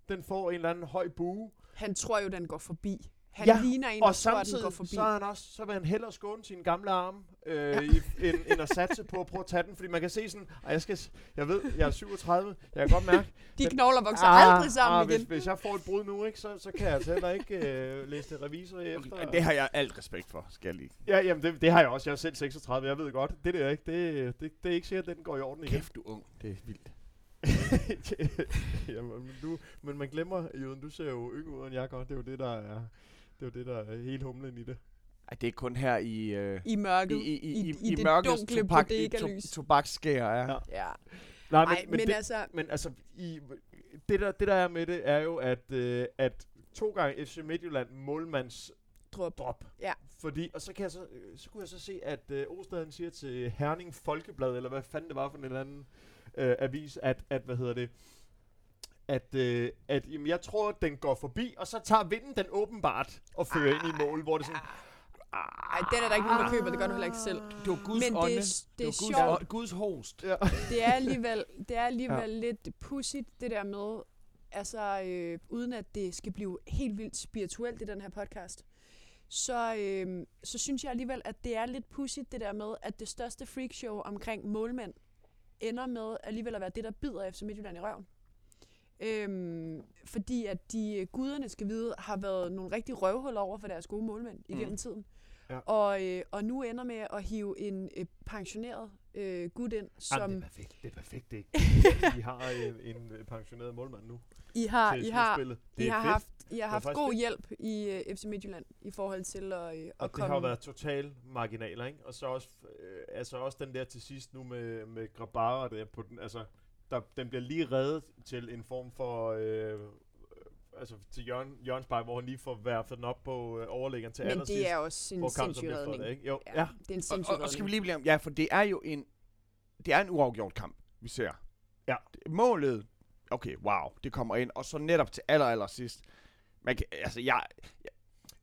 Den får en eller anden høj bue. Han tror jo, den går forbi. Han Ja, ligner en, Og der tror, at den samtidig, går forbi. så, er han også, så vil han hellere skåne sine gamle arme, øh, i, end, end at satse på at prøve at tage den. Fordi man kan se sådan, og jeg, skal, jeg ved, jeg er 37, jeg kan godt mærke, De den- knogler vokser aldrig sammen ah, igen. Hvis, hvis jeg får et brud nu, ikke, så, så kan jeg altså heller ikke øh, læse det revisor efter. Det har jeg alt respekt for, skal jeg lige. Ja, jamen det, det har jeg også. Jeg er selv 36, jeg ved godt. Det der ikke, det, det, det er ikke sikkert, at den går i orden igen. Kæft, du ung. Det er vildt. Jamen, men, du, men man glemmer, Jøden, du ser jo yngre ud end jeg gør. Det er jo det, der er, det er, jo det, der er helt humlen i det. Ej, det er kun her i... Øh, I mørket. i, i, i, i, i i det mørkets dunkle tobak, i bodegalys. to, tobaksskær, ja. Ja. Nej, Ej, men, men det, altså, men altså, i, det, der, det der er med det, er jo, at, øh, at to gange FC Midtjylland målmands drop. drop. Ja. Fordi, og så, kan jeg så, øh, så kunne jeg så se, at øh, Ostad siger til Herning Folkeblad, eller hvad fanden det var for en eller anden øh, avis, at, at, hvad hedder det, at, øh, at jamen, jeg tror, at den går forbi, og så tager vinden den åbenbart og fører ind i mål, hvor det sådan, Ej, den er der ikke nogen, der køber. Det gør du heller ikke selv. Det var Guds Men det ånde. er, s- det er var Guds, sjovt. Guds host. ja. Det er alligevel, det er alligevel ja. lidt pudsigt, det der med, altså øh, uden at det skal blive helt vildt spirituelt i den her podcast, så, øh, så synes jeg alligevel, at det er lidt pudsigt det der med, at det største freakshow omkring målmænd ender med alligevel at være det, der bider FC Midtjylland i røven. Øhm, fordi at de øh, guderne skal vide, har været nogle rigtig røvhuller over for deres gode målmænd igennem Mm. tiden. Ja. Og, øh, og nu ender med at hive en øh, pensioneret øh, gud ind, som Jamen, det er perfekt, det er perfekt, det Vi har en, en øh, pensioneret målmand nu I har, I har. Det I har fedt, haft, I har haft god fedt. hjælp i uh, FC Midtjylland i forhold til at, uh, at og det komme... har jo været total marginaler, ikke? Og så også, øh, altså også den der til sidst nu med, med Grabara der på den, altså, der, den bliver lige reddet til en form for, øh, altså til Jørgen, Jørgens Park, hvor han lige får værfet den op på øh, overlæggeren til Men allersidst. det er også en hvor kampen så sindssyg bliver redning. fået, ikke? Jo, Ja, ja. det er en Og, sindssyg og, og skal vi redning. lige blive om, ja, for det er jo en, det er en uafgjort kamp, vi ser. Ja. Målet, okay, wow, det kommer ind, og så netop til aller, aller sidst. Man kan, altså, jeg, jeg,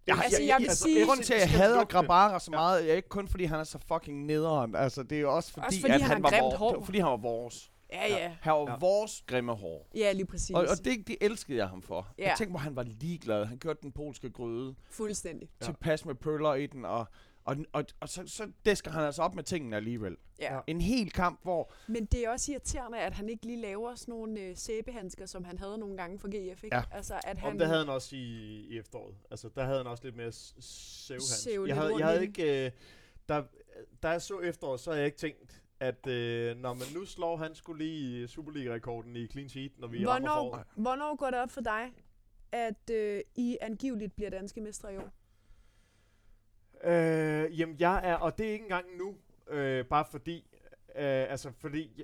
jeg, Altså, jeg vil sige- Grunden til, at jeg hader. Grabara så Ja. meget, er ikke kun fordi, han er så fucking nederen. Altså, det er jo også fordi, Også fordi at han han har var vores, hår. det var fordi han var vores. Ja, ja. Han var Ja. vores grimme hår. Ja, lige præcis. Og, og det, det elskede jeg ham for. Ja. Jeg tænkte, hvor han var ligeglad. Han kørte den polske gryde, Fuldstændig. Tilpas med pøller i den, og, og, og, og så, så dæsker han altså op med tingene alligevel. Ja. En hel kamp, hvor... Men det er også irriterende, at han ikke lige laver sådan nogle øh, sæbehandsker, som han havde nogle gange for GF, ikke? Ja. Altså, at Han. Om det havde han også i, i efteråret. Altså, der havde han også lidt mere s- sævhans. Sæve Jeg havde, jeg havde ikke... Øh, der, da jeg så efteråret, så havde jeg ikke tænkt, at øh, når man nu slår han skulle lige Superliga-rekorden i clean sheet, når vi rammer hvornår, foråret. hvornår går det op for dig, at øh, I angiveligt bliver danske mestre i år? Øh, jamen, jeg er... Og det er ikke engang nu. Øh, bare fordi... Øh, altså, fordi...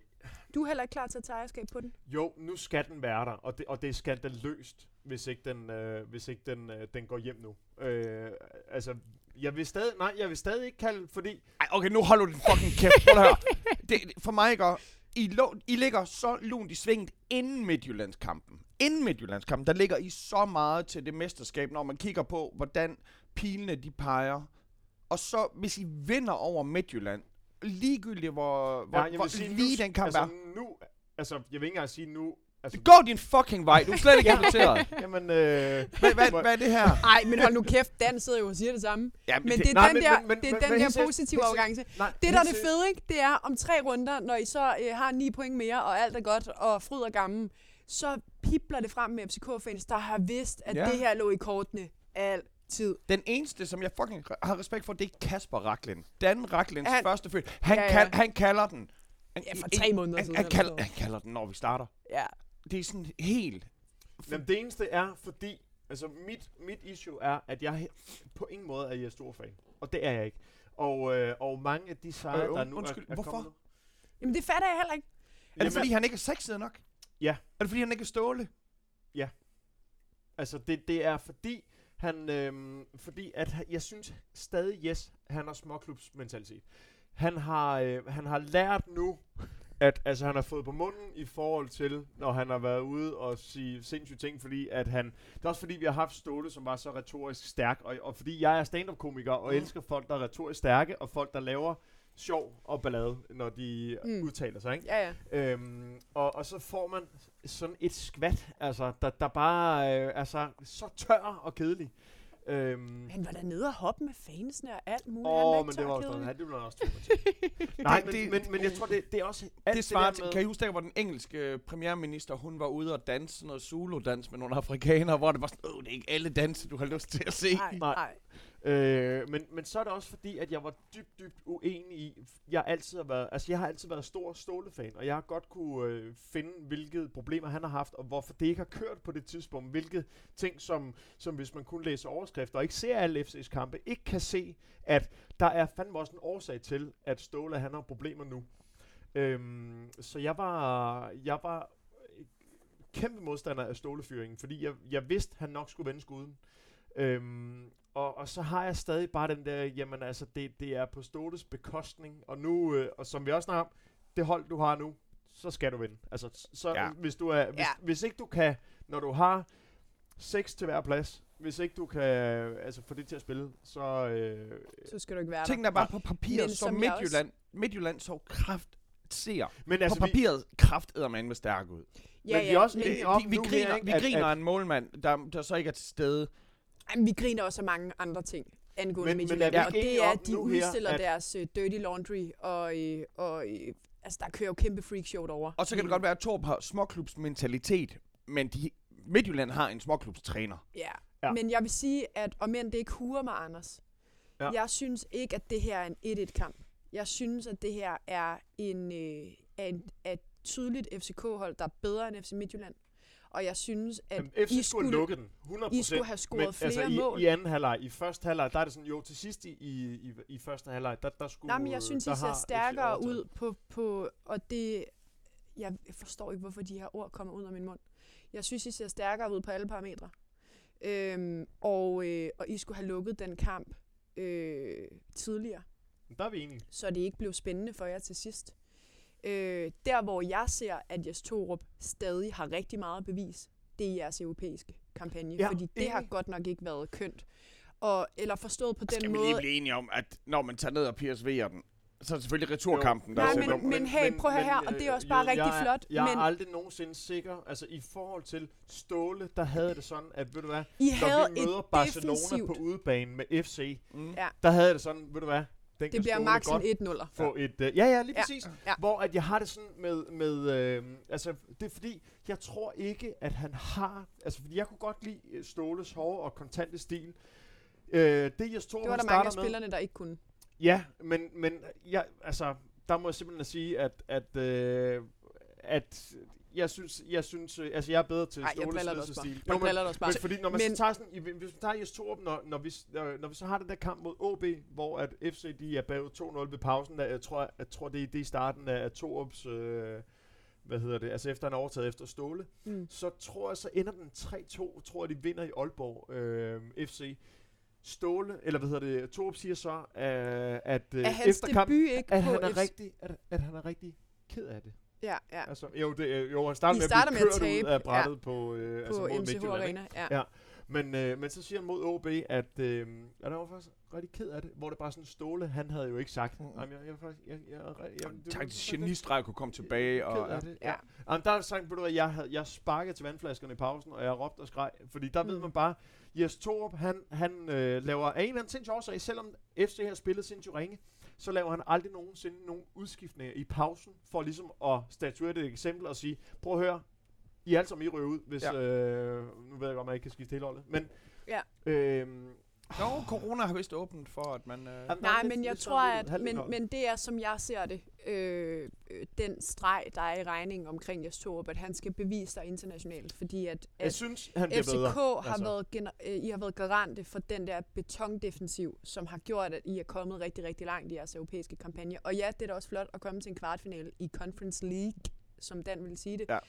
Du er heller ikke klar til at tage ejerskab på den? Jo, nu skal den være der, og det, og det er skandaløst, hvis ikke den, øh, hvis ikke den, øh, den går hjem nu. Øh, altså, jeg vil stadig, nej, jeg vil stadig ikke kalde, fordi, Ej, okay, nu holder du din fucking kæft. Prøv at høre. Det, det- for mig, ikke? I, lå, I ligger så lunt i svinget inden Midtjyllandskampen. Inden Midtjyllandskampen, der ligger I så meget til det mesterskab, når man kigger på, hvordan pilene de peger. Og så, hvis I vinder over Midtjylland, ligegyldigt hvor, hvor, nej, jeg hvor vil sige, lige nu, den kamp altså, er. nu, altså, jeg vil ikke engang sige nu, altså, Gå din fucking vej. Du er slet ikke inviteret. jamen, øh, hvad, hvad, hvad er det her? Nej, men hold nu kæft, Dan sidder jo og siger det samme. Ja, Men det er nej, den men- der, men- men- det er men- den men der positive helt overgang til. nej, Det, der er det fede, ikke? det er om tre runder, når I så øh, har ni point mere, og alt er godt, og fryd og gammel, så pipler det frem med FCK-fans, der har vidst, at Ja. det her lå i kortene altid. Den eneste, som jeg fucking har respekt for, det er Kasper Raklin. Dan Raklins Han- første født. Han, Ja, ja. Kal, han kalder den. Han, Ja, for tre måneder han, siden, Han, eller kalder, han kalder den, når vi starter. Ja. Det er sådan helt... Jamen, det eneste er, fordi, altså, mit, mit issue er, at jeg på ingen måde er stor fan. Og det er jeg ikke. Og, øh, og mange af de sejre, Øh, der nu undskyld, er, er hvorfor? kommet Jamen det fatter jeg heller ikke. Er det fordi, han ikke er sexet nok? Ja. Er det fordi, han ikke er ståle? Altså, det, det er fordi, han, øhm, fordi at jeg synes stadig, yes, han har småklubsmentalitet. Han har, øh, han har lært nu, at altså, han har fået på munden i forhold til, når han har været ude og sige sindssyge ting, fordi at han, det er også fordi, vi har haft Ståle, som var så retorisk stærk, og, og fordi jeg er stand-up-komiker og Mm. elsker folk, der er retorisk stærke, og folk, der laver sjov og ballade, når de Mm. udtaler sig, ikke? Ja, ja. Øhm, og, og så får man sådan et skvat, altså, der, der bare øh, altså, så tør og kedelig. Øhm, Han var der nede og hoppe med fansene og alt muligt. Åh, han men det var også noget, det blev også. Nej, men, det- men, men jeg tror, det, det er også alt det svarer til, kan I huske, der hvor den engelske øh, premierminister, hun var ude og danse noget Zulu-dans med nogle afrikanere, hvor det var sådan, åh, det er ikke alle danse, du har lyst til at se. Nej, Nej. Øh, men, men så er det også fordi, at jeg var dybt, dybt uenig i, jeg altid har været, altså jeg har altid været stor Ståle-fan, og jeg har godt kunne øh, finde, hvilke problemer han har haft, og hvorfor det ikke har kørt på det tidspunkt, hvilke ting, som, som hvis man kun læser overskrifter og ikke ser alle FC's kampe, ikke kan se, at der er fandme også en årsag til, at Ståle han har problemer nu. Øhm, så jeg var, jeg var kæmpe modstander af Stålefyringen, fordi jeg, jeg vidste, han nok skulle vende skuden. Øhm, og, og så har jeg stadig bare den der, jamen altså, det, det er på Ståles bekostning, og nu, øh, og som vi også snakker om, det hold, du har nu, så skal du vinde. Altså, så Ja. hvis du er, hvis, Ja. hvis ikke du kan, når du har seks til hver plads, hvis ikke du kan altså, få det til at spille, så... Øh, Så skal du ikke være der. Tænk dig bare på papiret, så som jeg også- Midtjylland, Midtjylland så kraft ser men altså, på vi, papiret kraft med med stærk ud. Ja, men vi ja, er også men, enige Vi, om vi, griner, her, vi at- griner at- af en målmand, der, der så ikke er til stede. Jamen, vi griner også af mange andre ting angående Men- men er og det er, at de nu her, udstiller at- deres uh, dirty laundry, og, øh, og øh, altså, der kører jo kæmpe freakshow over. Og så kan det godt være, at Torp har småklubsmentalitet, men de, Midtjylland har en småklubstræner. Ja. ja, men jeg vil sige, at om end det ikke huer mig, Anders, ja. jeg synes ikke, at det her er en 1-1-kamp. Jeg synes, at det her er en, øh, er en, er et tydeligt FCK-hold, der er bedre end FC Midtjylland. Og jeg synes, at Jamen, FC I skulle have lukket den, 100%. I skulle have scoret men, flere altså, i, mål. i anden halvleg, i første halvleg, der er det sådan, jo, til sidst i, i, i, første halvleg, der, der skulle... Nej, men jeg synes, I ser stærkere ud på, på, og det, jeg forstår ikke, hvorfor de her ord kommer ud af min mund. Jeg synes, I ser stærkere ud på alle parametre. Øhm, og, øh, og I skulle have lukket den kamp øh, tidligere, Der er vi enige. så det ikke blev spændende for jer til sidst. Øh, der, hvor jeg ser, at Jes Torup stadig har rigtig meget bevis, det er i jeres europæiske kampagne. Ja, fordi det har godt nok ikke været kønt. Og, eller forstået på den Skal vi måde, lige blive enige om, at når man tager ned og PSV'er den, så er det selvfølgelig returkampen, der Nej, er men- men hey, prøv her, og det er også bare øh, rigtig jeg, er- flot, Jeg men- er aldrig nogensinde sikker, altså i forhold til Ståle, der havde det sådan, at ved du hvad, I når havde vi møder et Barcelona defensivt på udebane med FC, Mm. Ja. der havde det sådan, ved du hvad, den Det bliver max en godt 1-0'er. få et... Uh, ja, ja, lige Ja, præcis. ja. Hvor at jeg har det sådan med... med øh, altså, det er fordi, jeg tror ikke, at han har... Altså, fordi jeg kunne godt lide øh, Ståles hårde og kontante stil. Øh, det, jeg tror, Det var der mange af starter med, spillerne, der ikke kunne. Ja, men, men jeg, altså, der må jeg simpelthen sige, at, at, øh, at jeg synes, jeg synes, øh, altså jeg er bedre til. Jeg Jo, men, også bare. men fordi når man Men- så tager sådan, hvis man tager Jes Torup, når, når, vi, når, vi så har den der kamp mod OB, hvor at FC de er bagud 2-0 ved pausen, der, jeg tror, jeg tror det, er- det er i starten af, Torups, øh, hvad hedder det, altså efter han er overtaget efter Ståle, Mm. så tror jeg, så ender den 3-2, tror jeg, de vinder i Aalborg øh, FC. Ståle, eller hvad hedder det, Torup siger så, øh, at øh, hans efter kampen, ikke at på han er rigtig, at, at han er rigtig ked af det. Ja, ja. Altså, jo, det, øh, jo han starter med starter at med blive at kørt tabe, ud af brættet ja. på, øh, altså På mod MCH Midtjylland, ikke? Arena. Ja. Ja. Men, øh, men så siger han mod OB, at øh, ja, der var faktisk rigtig ked af det, hvor det bare sådan Ståle, han havde jo ikke sagt, Mm. mm. jeg, jeg, jeg, faktisk, jeg, jeg, jeg, jeg, det- Taktisk genistreg kunne komme tilbage. Og, af det, Ja. ja. Jamen, der er sagt, du hvad, jeg, havde, jeg sparkede til vandflaskerne i pausen, og jeg råbte og skreg, fordi der mm. ved man bare, Jes Torup, han, han øh, laver af en eller anden sindssyg årsag, selvom FC har spillet sindssygt ringe, så laver han aldrig nogensinde nogen udskiftninger i pausen, for ligesom at statuere det et eksempel og sige, prøv at høre, I er alle sammen I ryger ud, hvis, Ja. øh, nu ved jeg godt, man ikke kan skifte hele holdet, men, Ja. øhm, Nå, corona har vist åbent for, at man... Øh, Jamen, Nej, lidt- men jeg lidt tror, at men, men det er, som jeg ser det, øh, øh, den streg, der er i regningen omkring Jes Torup, at han skal bevise sig internationalt, fordi at, jeg at synes, han FCK bedre. har altså. været gener- øh, I har været garante for den der betondefensiv, som har gjort, at I er kommet rigtig, rigtig langt i jeres europæiske kampagne. Og ja, det er da også flot at komme til en kvartfinale i Conference League, som Dan ville sige det. Ja.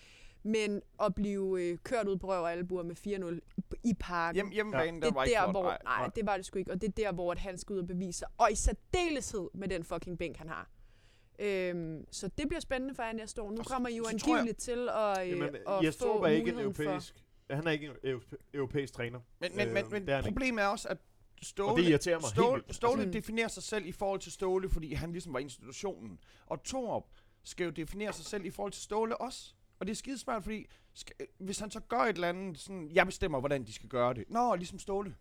Men at blive øh, kørt ud på røv og albuer med 4-0 i parken, hjem, hjemmebanen, det der er var ikke der, flot. hvor, Nej, nej, nej. det var det sgu ikke. Og det er der, hvor at han skal ud og bevise sig. Og i særdeleshed med den fucking bænk, han har. Øhm, så det bliver spændende for jer næste år. Nu kommer I jo så tror jeg- angiveligt til at, øh, Jamen, at Jes få er ikke en muligheden for... europæisk, han er ikke en europæ- europæisk træner. Men, men, Øh, men, men det er problemet er også, at Ståle, Og det irriterer mig helt Ståle, vildt. Ståle Altså- definerer sig selv i forhold til Ståle, fordi han ligesom var institutionen. Og Torup skal jo definere sig selv i forhold til Ståle også. Og det er skidesmart, fordi skal, hvis han så gør et eller andet, sådan, jeg bestemmer, hvordan de skal gøre det. Nå, ligesom Ståle.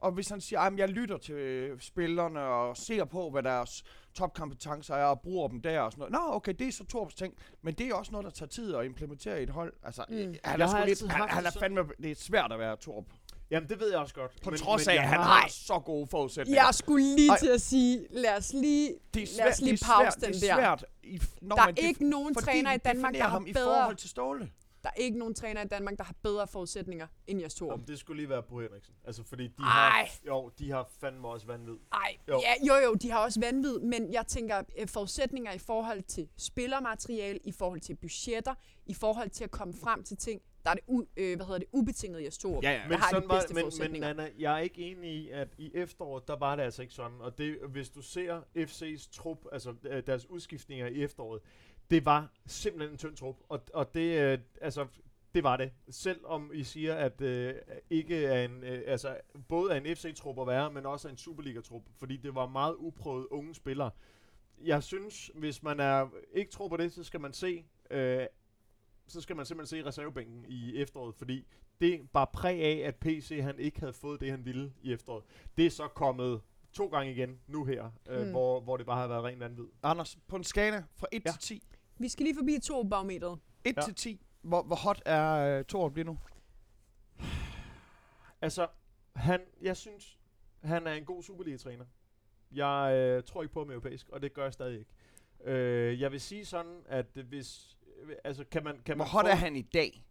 Og hvis han siger, at jeg lytter til øh, spillerne og ser på, hvad deres topkompetencer er, og bruger dem der og sådan noget. Nå, okay, det er så Torps ting. Men det er også noget, der tager tid at implementere i et hold. Altså, Mm. han er har sgu lidt, han, han er det fandme, det er svært at være Torp. Jamen, det ved jeg også godt. På men, trods af, jeg at han har- så gode forudsætninger. Jeg skulle lige Ej. til at sige, lad os lige, det er lad os svært, lige det er pause svært, den det er der. svært, i, når Der er man ikke nogen træner i Danmark, der har ham i bedre, forhold til Ståle. Der er ikke nogen træner i Danmark, der har bedre forudsætninger end Jes Torup. Jamen, det skulle lige være Bo Henriksen. Altså, fordi de Ej. har, jo, de har fandme også vanvid. Ej, Jo. ja, jo jo, de har også vanvid, men jeg tænker øh, forudsætninger i forhold til spillermateriale, i forhold til budgetter, i forhold til at komme frem til ting, der er det, u, øh, hvad hedder det ubetinget Jes Torup. Ja, ja. der Men, har de sådan var, bedste men, men. Nana, jeg er ikke enig i, at i efteråret, der var det altså ikke sådan. Og det, hvis du ser FC's trup, altså øh, deres udskiftninger i efteråret, det var simpelthen en tynd trup. Og, og det, øh, altså, det var det. Selvom I siger, at øh, ikke er en, øh, altså, både er en FC-trup at være, men også er en Superliga-trup. Fordi det var meget uprøvet unge spillere. Jeg synes, hvis man er ikke tror på det, så skal man se øh, så skal man simpelthen se reservebænken i efteråret, fordi det var præg af, at PC han ikke havde fået det, han ville i efteråret. Det er så kommet to gange igen nu her, øh, Mm. hvor, hvor det bare har været ren vanvid. Anders, på en skala fra 1 Ja. til 10. Vi skal lige forbi Torup-barometeret. 1 Ja. til 10. Hvor, hvor hot er uh, Torup lige nu? Altså, han, jeg synes, han er en god Superliga-træner. Jeg øh, tror ikke på ham europæisk, og det gør jeg stadig ikke. Øh, jeg vil sige sådan, at øh, hvis... Øh, altså, kan man, kan Hvor man hot få, er han i dag?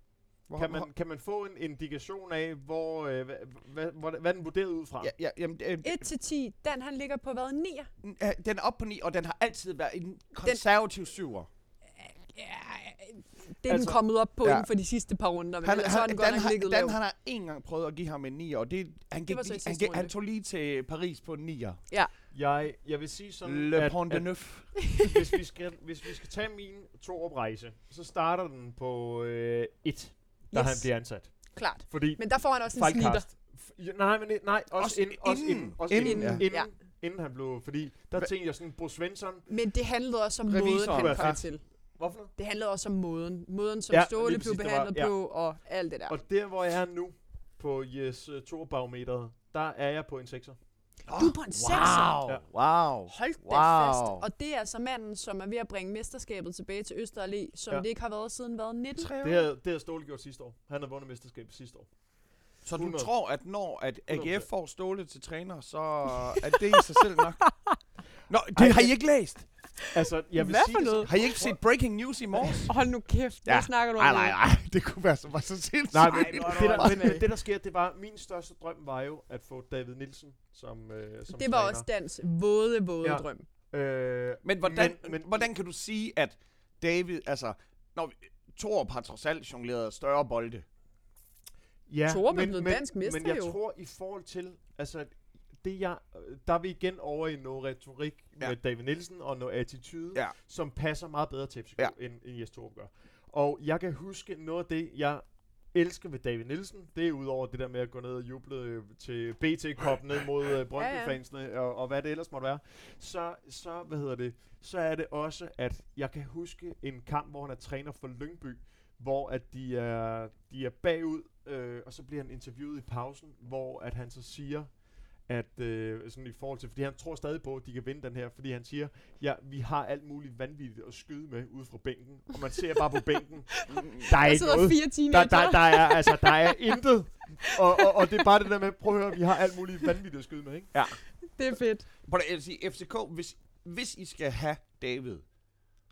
Hvor, Kan hvor- man, kan man få en indikation af, hvor, øh, hvad, hvad, hvad, hvad den vurderet ud fra? Ja, ja, jamen, øh, 1 til 10, Dan han ligger på hvad? 9? øh, den er op på 9, og den har altid været en konservativ syver. Ja, det er Altså, den kommet op på ja. inden for de sidste par runder, men Han, ellers så har han, den godt Dan, ligget Dan lavt. han har en gang prøvet at give ham en 9, og det, han, gik så i lige, han, han tog lige til Paris på en 9'er. Jeg, jeg vil sige sådan, Le at, Pont de at Neuf. hvis, vi skal, hvis vi skal tage min to-rejse, så starter den på øh, 1, da Yes. han bliver ansat. Klart. Fordi Men der får han også en snitter. Ja, nej, men det- nej, også, Også inden, også inden. inden, også Inden, inden, ja. inden, Ja. inden, inden han blev, fordi der Hva- tænkte jeg sådan, Bo Svensson, Men det handlede også om måden, han Ja. kom til. Hvorfor noget? Det handlede også om måden. Måden, som Ja, Ståle blev præcis, det var- behandlet ja. på, og alt det der. Og der, hvor jeg er nu, på Jes uh, Thor-barometeret, der er jeg på en 6'er. Du er på en sekser. Wow, Ja. wow. Hold da Wow. fast. Og det er altså manden, som er ved at bringe mesterskabet tilbage til Øster Allé, som Ja. det ikke har været siden hvad, 19? Tre Det år. havde, det havde Ståle gjort sidste år. Han havde vundet mesterskabet sidste år. Så du 100. tror, at når at 100%. AGF får Ståle til træner, så er det i sig selv nok? Nå, det har I ikke læst. Altså, jeg vil Hvad sige for noget? Har I ikke set Breaking News i morges? Hold nu kæft, hvad snakker du om? Nej, nej, nej. Det kunne være så, var så sindssygt. Nej, men, det, er der, men, det, der sker, det var, min største drøm var jo at få David Nielsen som, øh, som Det var træner. også Dans våde, våde Ja. drøm. Øh, Men hvordan, Men- men, hvordan kan du sige, at David, altså, når Torup har trods alt jongleret større bolde. ja, Torup er blevet dansk men, mester Men jeg jo. tror i forhold til, altså, det jeg, der er vi igen over i noget retorik ja. Med David Nielsen og noget attitude, Ja. som passer meget bedre til FCK, Ja. end, end Jes Torup gør. Og jeg kan huske noget af det, jeg elsker ved David Nielsen, det er udover det der med at gå ned og juble øh, til BT Cup ned mod øh, Brøndby-fansene og, og hvad det ellers måtte være, så, så, hvad hedder det, så er det også, at jeg kan huske en kamp, hvor han er træner for Lyngby, hvor at de er, de er bagud, øh, og så bliver han interviewet i pausen, hvor at han så siger, at øh, sådan i forhold til, fordi han tror stadig på, at de kan vinde den her, fordi han siger, ja, vi har alt muligt vanvittigt at skyde med ude fra bænken, og man ser bare på bænken, der er ikke noget, fire der, der, der er, altså, der er intet, og, og, og det er bare det der med, prøv at høre, vi har alt muligt vanvittigt at skyde med, ikke? Det er fedt. Prøv at sige, FCK, hvis, hvis I skal have David,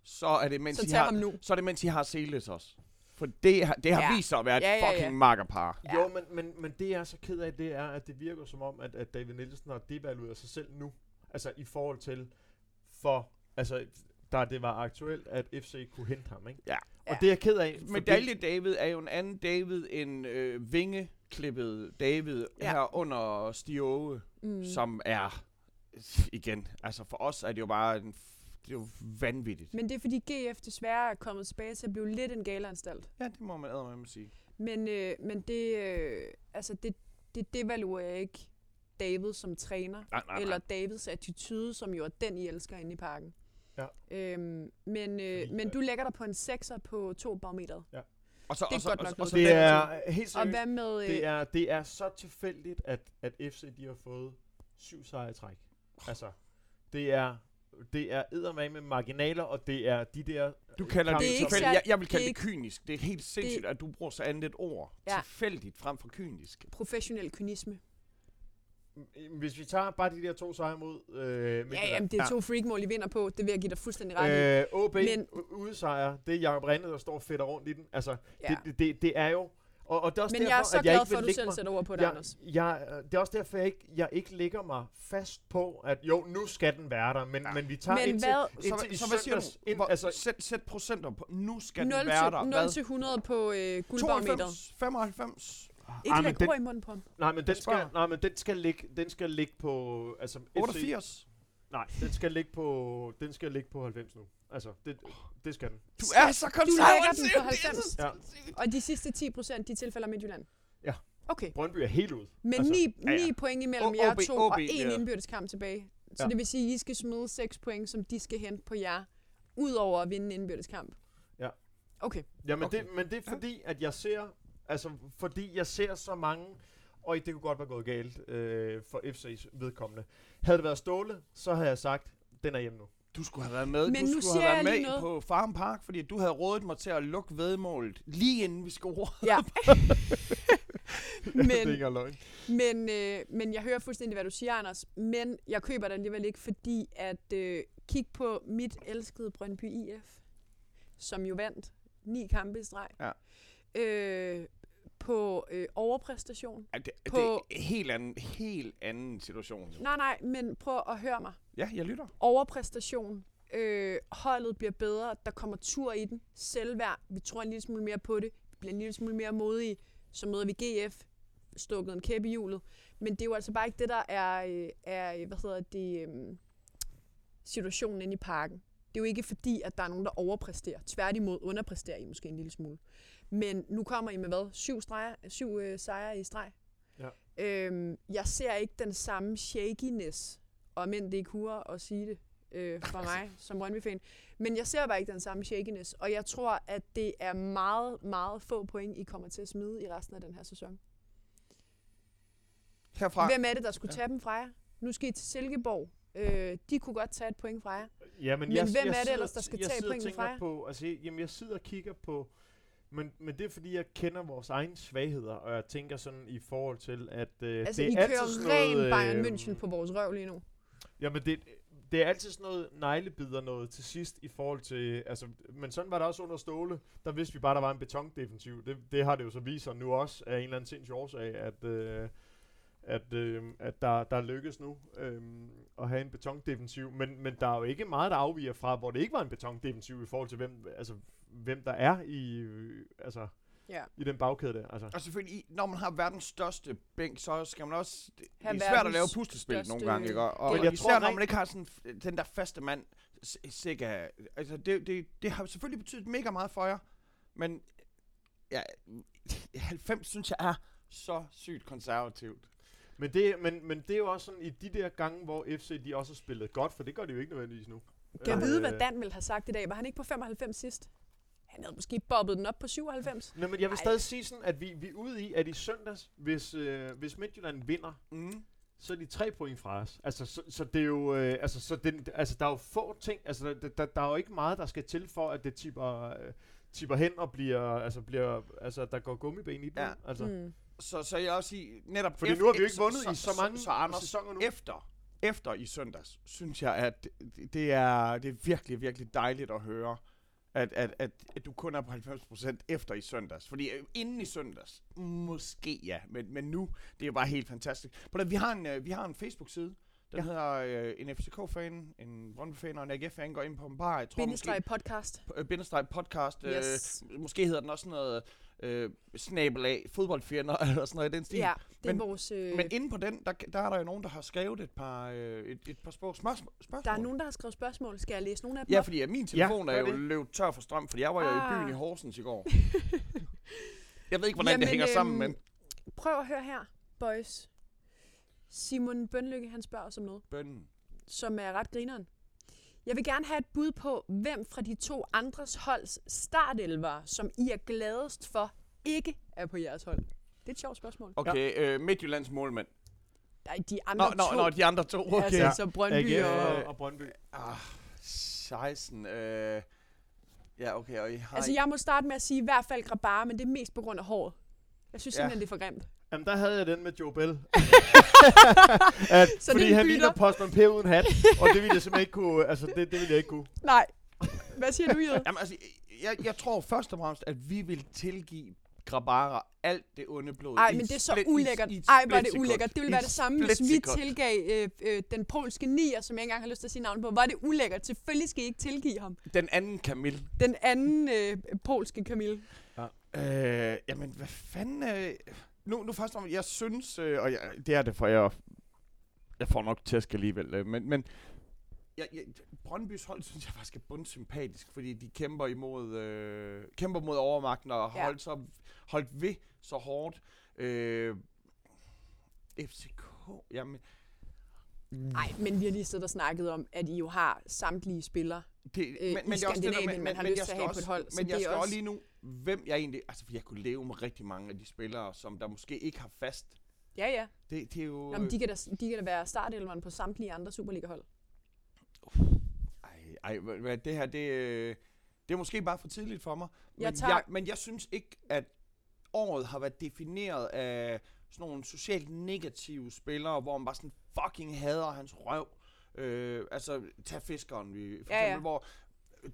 så er det, mens Så I har, nu. så er det, mens I har Seles også. For det, har- det har Ja. vist sig at være et Ja, ja, ja. fucking makkerpar. Ja. Jo, men, men, men det jeg er så ked af, det er, at det virker som om, at, at David Nielsen har devalueret sig selv nu. Altså i forhold til, for, altså, da det var aktuelt, at FC kunne hente ham, ikke? Ja. Og Ja. det er jeg ked af. Medalje David er jo en anden David end øh, vingeklippet David Ja. her under Stiove, Mm. som er, igen, altså for os er det jo bare en, det er jo vanvittigt. Men det er fordi GF desværre er kommet tilbage til at blive lidt en galeanstalt. Ja, det må man med sige. Men, øh, men det, øh, altså det, det devaluerer ikke David som træner, Nej, nej, eller nej. Davids attitude, som jo er den, I elsker inde i parken. Ja. Øhm, men, øh, men øh, du lægger dig på en 6'er på to barometeret. Og så, Det er og så, godt og, nok og, noget så Det den- er helt Og seriøst. hvad med... Øh, Det er, det er så tilfældigt, at, at FC de har fået syv sejre i træk. Altså, det er, det er eddermame med marginaler, og det er de der... Du kalder det, Det ikke tilfældigt. Jeg, jeg vil det kalde er det, kynisk. Det er helt sindssygt, at du bruger så andet et ord. Ja. Tilfældigt frem for kynisk. professionel kynisme. som- Hvis vi tager bare de der to sejre mod... Øh, Ja, jamen, det er Ja. to freakmål, I vinder på. Det vil jeg give dig fuldstændig ret i. Øh, OB Men- udesejr, det er Jacob Rinde, der står fedt rundt i den. Altså, Ja. det, det, det, det er jo... Og, og det er også Men derfor, jeg er så at jeg glad ikke for, vil at du lægge selv sætter ord på det, jeg, Anders. jeg, det er også derfor, jeg ikke, jeg ikke lægger mig fast på, at jo, nu skal den være der, men, Ja. men vi tager Men indtil, hvad- Så, indtil i så hvad siger søndags du? ind, Hvor, altså, sæt, sæt procenter på. Nu skal 0 den være der. til, 0 til 100 på øh, guldbarometeret. 92, 95, Ikke men læg den- ord i munden på ham. nej, men den skal, nej, men den skal ligge, den skal ligge på, altså, FC, 88. nej, den skal ligge på, den skal ligge på 90 nu. Altså, det, det skal den. Du er så den konservativ. på det er 90. så Ja. Og de sidste 10 procent, de tilfælder Midtjylland? Ja. Okay. Brøndby er helt ude. Men Altså, 9, ja, ja. 9 point imellem O- jer to, OB, og en ja. indbyrdes kamp tilbage. Så Ja. det vil sige, at I skal smide 6 point, som de skal hente på jer, udover at vinde en indbyrdes kamp. Ja. Okay. Jamen, Okay. okay. det, men det er fordi, at jeg ser, altså, fordi jeg ser så mange, og det kunne godt være gået galt øh, for FC's vedkommende. Havde det været Ståle, så havde jeg sagt, den er hjemme nu. Du skulle have været med. Men du nu skulle have jeg været med noget. på Farm Park, fordi du havde rådet mig til at lukke vedmålet lige inden vi scorede. Ja. det er men, ikke løgn. men, øh, men jeg hører fuldstændig, hvad du siger, Anders. Men jeg køber det alligevel ikke, fordi at øh, kig på mit elskede Brøndby IF, som jo vandt ni kampe i streg. Ja. Øh, på øh, overpræstation. Ja, det, På- det er en helt anden, helt anden situation. jo. Nej, nej, men prøv at høre mig. Ja, jeg lytter. overpræstation. Øh, holdet bliver bedre, der kommer tur i den. Selvværd, vi tror en lille smule mere på det. Vi bliver en lille smule mere modige. Så møder vi GF, stukket en kæp i hjulet. Men det er jo altså bare ikke det, der er, øh, er øh, hvad hedder det, øh, situationen inde i parken. Det er jo ikke fordi, at der er nogen, der overpræsterer. Tværtimod underpræsterer I måske en lille smule. Men nu kommer I med hvad? Syv, streger, syv øh, sejre i streg. Ja. Øhm, jeg ser ikke den samme shakiness, og men det er kurer at sige det øh, for mig som Brøndby-fan. Men jeg ser bare ikke den samme shakiness, og jeg tror, at det er meget, meget få point, I kommer til at smide i resten af den her sæson. Herfra. Hvem er det, der skulle tage dem fra jer? Nu skal I til Silkeborg. Øh, de kunne godt tage et point fra jer. Jamen, Men hvem er det ellers, der skal jeg tage tænker fra jer? På, altså, jamen, jeg sidder og kigger på, men, men det er fordi, jeg kender vores egne svagheder, og jeg tænker sådan i forhold til, at øh, Altså, det I er kører altid sådan ren noget, Bayern øh, München på vores røv lige nu. Jamen, det, det er altid sådan noget neglebider noget til sidst i forhold til, altså, men sådan var det også under Ståle, der vidste vi bare, der var en betondefensiv. Det, det har det jo så vist sig nu også af en eller anden sindssyg årsag, at, øh, at, øh, at der, der lykkes nu øh, at have en betondefensiv, men, men der er jo ikke meget, der afviger fra, hvor det ikke var en betondefensiv i forhold til, hvem, altså, hvem der er i, øh, altså, Ja. i den bagkæde der. Altså. Og selvfølgelig, i- når man har verdens største bænk, så skal man også... Det, det Have er svært at verdens lave puslespil nogle største- gange, ikke? Og, og Men jeg især tror når rent- man ikke har sådan f- den der faste mand, s- sikker... Altså, det, det, det har selvfølgelig betydet mega meget for jer, men ja, 90 synes jeg er så sygt konservativt. Men, det, men, men det er jo også sådan, i de der gange, hvor FC de også har spillet godt, for det gør de jo ikke nødvendigvis nu. Kan jeg Øh, vide, hvad Dan ville have sagt i dag? Var han ikke på 95 sidst? Han havde måske bobbet den op på 97. Nej, men jeg vil Ej. stadig sige sådan, at vi, vi er ude i, at i søndags, hvis, øh, hvis Midtjylland vinder, Mm. så er de tre point fra os. Altså, så, så det er jo, øh, altså, så det, altså, der er jo få ting, altså, der, der, der er jo ikke meget, der skal til for, at det tipper, øh, tipper hen og bliver, altså, bliver, altså, der går gummiben i den. Ja. Altså. Mm. Så, så jeg også sige, netop... Fordi ef- nu har vi jo ikke så- vundet i så mange så, så Anders, sæsoner nu. efter, efter i søndags, synes jeg, at det, det, er, det er virkelig, virkelig dejligt at høre, at, at, at, at du kun er på 90% efter i søndags. Fordi øh, inden i søndags, måske ja, men, men nu, det er jo bare helt fantastisk. På det, vi har en, øh, vi har en Facebook-side, den ja. hedder øh, en FCK-fan, en Brøndby-fan og en AGF-fan går ind på en bar. Jeg tror Bindestreg podcast. måske, øh, bindestreg podcast. Yes. Øh, måske hedder den også sådan noget øh, snabel af fodboldfjender, eller sådan noget i den stil. Ja, det er Men- vores... Øh, Men inde på den, der, der er der jo nogen, der har skrevet et par, øh, et, et par små spørgsmål. der er nogen, der har skrevet spørgsmål. Skal jeg læse nogle af dem Ja, fordi at min telefon gør er jo det. løbet tør for strøm, fordi jeg var jo i Ah. byen i Horsens i går. jeg ved ikke, hvordan det Jamen, hænger sammen, øhm, men... Prøv at høre her, boys. Simon Bønlykke, han spørger os om noget, Bønnen. som er ret grineren. Jeg vil gerne have et bud på, hvem fra de to andres holds startelver, som I er gladest for, ikke er på jeres hold. Det er et sjovt spørgsmål. Okay, øh, Midtjyllands målmand. Nej, de Nå, andre nå, to. nå, de andre to. Okay. Altså, Ja. så Brøndby AGF og... og, og Brøndby. Ah, 16. Øh, ja, okay, og I har... Altså, jeg må starte med at sige i hvert fald Grabar, men det er mest på grund af håret. Jeg synes Ja. simpelthen, det er for grimt. Jamen, der havde jeg den med Joe Bell. at, Så fordi han ligner Postman Per uden hat, og det ville jeg simpelthen ikke kunne, altså det, det ville jeg ikke kunne. Nej. Hvad siger du, Jød? Jamen, altså, jeg, jeg tror først og fremmest, at vi vil tilgive Grabara alt det onde blod. Ej, i men et det er så split- ulækkert. i et Ej, hvor er det ulækkert. Det ville være et det samme, hvis vi tilgav øh, øh, den polske nier, som jeg ikke engang har lyst til at sige navn på. Er det ulækkert. Selvfølgelig skal I ikke tilgive ham. Den anden Camille. Den anden øh, polske Camille. Øh, jamen, hvad fanden... Øh, nu, nu først om, jeg synes, øh, og jeg, det er det, for jeg, jeg får nok tæsk alligevel, øh, men, men jeg, jeg, Brøndbys hold synes jeg faktisk er bundsympatisk, fordi de kæmper imod, øh, kæmper mod overmagten og Ja. holdt, så, holdt ved så hårdt. Øh, FCK, jamen... Nej, men vi har lige siddet og snakket om, at I jo har samtlige spillere. Det, øh, i det er også det, Skandinavien, man har men lyst til at have på også- et hold, Men det jeg er skal også- lige nu, hvem jeg egentlig... Altså, for jeg kunne leve med rigtig mange af de spillere, som der måske ikke har fast. Ja, ja. Det, det er jo... Nå, men de kan da, de kan da være startelveren på samtlige andre Superliga-hold. Ej, ej hvad, det her, det, øh, det er måske bare for tidligt for mig. Jeg men, tager- jeg, men jeg synes ikke, at året har været defineret af sådan nogle socialt negative spillere, hvor man bare sådan fucking hader hans røv. Øh, altså, tag fiskeren, vi, for Ja, eksempel, ja. hvor